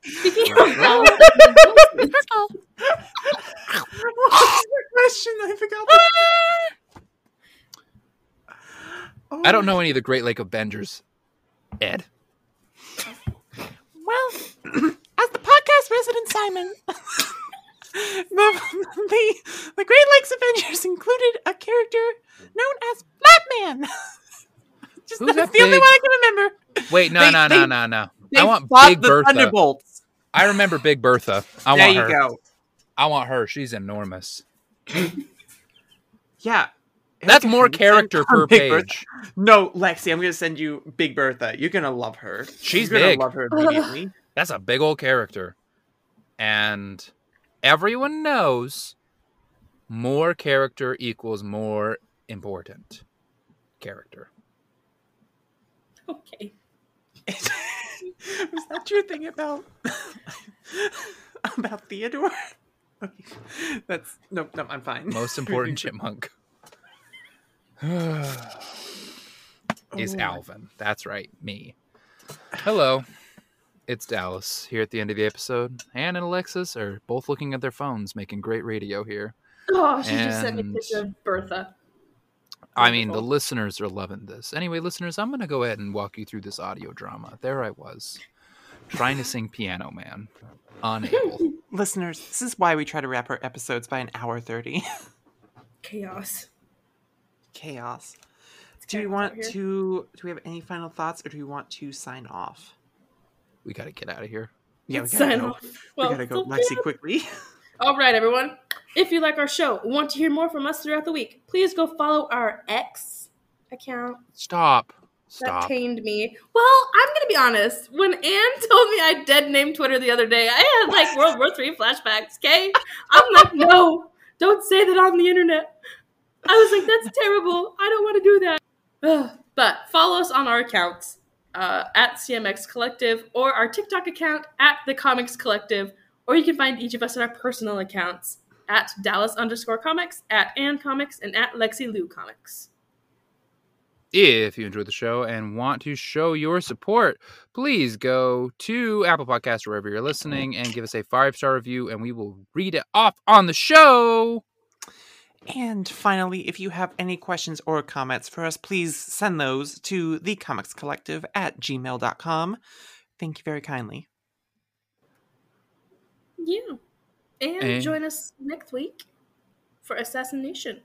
B: Speaking of owls,
C: the question? I forgot. The... Oh,
A: I don't know any of the Great Lake Avengers. Ed.
C: Well, as the podcast resident Simon, the, the the Great Lakes Avengers included a character known as Flatman. Just
A: Who's
C: that's
A: that
C: the only one I can remember.
A: Wait, no,
C: They-
A: no,
C: they-
A: no, no, no. I want Big Bertha.
C: Thunderbolts.
A: I remember Big Bertha. I
C: there
A: want
C: you
A: her.
C: go.
A: I want her. She's enormous.
C: Yeah.
A: That's more
C: can you send
A: character per
C: Big Bertha?
A: page.
C: No, Lexi, I'm gonna send you Big Bertha. You're gonna love her.
A: She's
C: You're gonna love her immediately.
A: That's a big old character. And everyone knows more character equals more important character.
B: okay.
C: Was that your thing about about Theodore? Okay. That's no, no, I'm fine.
A: Most important chipmunk is
C: Oh.
A: Alvin. That's right, me. Hello. It's Dallas here at the end of the episode. Anne and Alexis are both looking at their phones, making great radio here.
B: Oh, she just sent me a picture of Bertha.
A: I mean, the listeners are loving this. Anyway, listeners, I'm going to go ahead and walk you through this audio drama. There I was, trying to sing Piano Man, unable.
C: Listeners, this is why we try to wrap our episodes by an hour thirty.
B: Chaos.
C: Chaos.
B: It's
C: Do we want to? Do we have any final thoughts, or do we want to sign off?
A: We got to get out of here.
C: Yeah, we gotta
B: sign
C: go.
B: off.
C: we gotta go,
B: so
C: Lexi, quickly.
B: All right, everyone. If you like our show, want to hear more from us throughout the week, please go follow our X account.
A: Stop.
B: That
A: Stop.
B: pained me. Well, I'm gonna be honest. When Anne told me I dead named Twitter the other day, I had like World War Three flashbacks. Okay, I'm like, no, don't say that on the internet. I was like, that's terrible. I don't want to do that. Ugh. but follow us on our accounts uh, at CMX Collective or our TikTok account at the Comics Collective, or you can find each of us on our personal accounts at Dallas underscore Comics, at Ann Comics, and at Lexi Lou Comics.
A: If you enjoyed the show and want to show your support, please go to Apple Podcasts wherever you're listening and give us a five star review, and we will read it off on the show.
C: And finally, if you have any questions or comments for us, please send those to thecomicscollective at gmail.com. Thank you very kindly.
B: Yeah. And,
A: And-
B: join us next week for Assassinistas.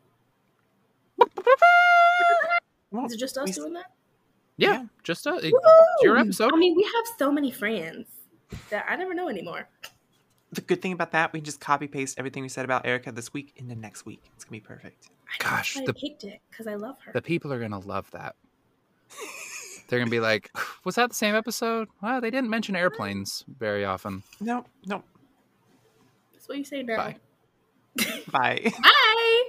C: Well,
B: Is it just us
C: we-
B: doing that?
A: Yeah,
C: Yeah.
A: just uh, your episode.
B: I mean, we have so many friends that I never know anymore.
C: The good thing about that, we can just copy paste everything we said about Erica this week into next week. It's gonna be perfect.
A: Gosh,
B: I
A: the-
B: picked it because I love her.
A: the people are gonna love that. They're gonna be like, "Was that the same episode?" Well, they didn't mention airplanes very often.
C: No, no.
B: That's what you say now.
A: Bye.
C: Bye.
B: Bye.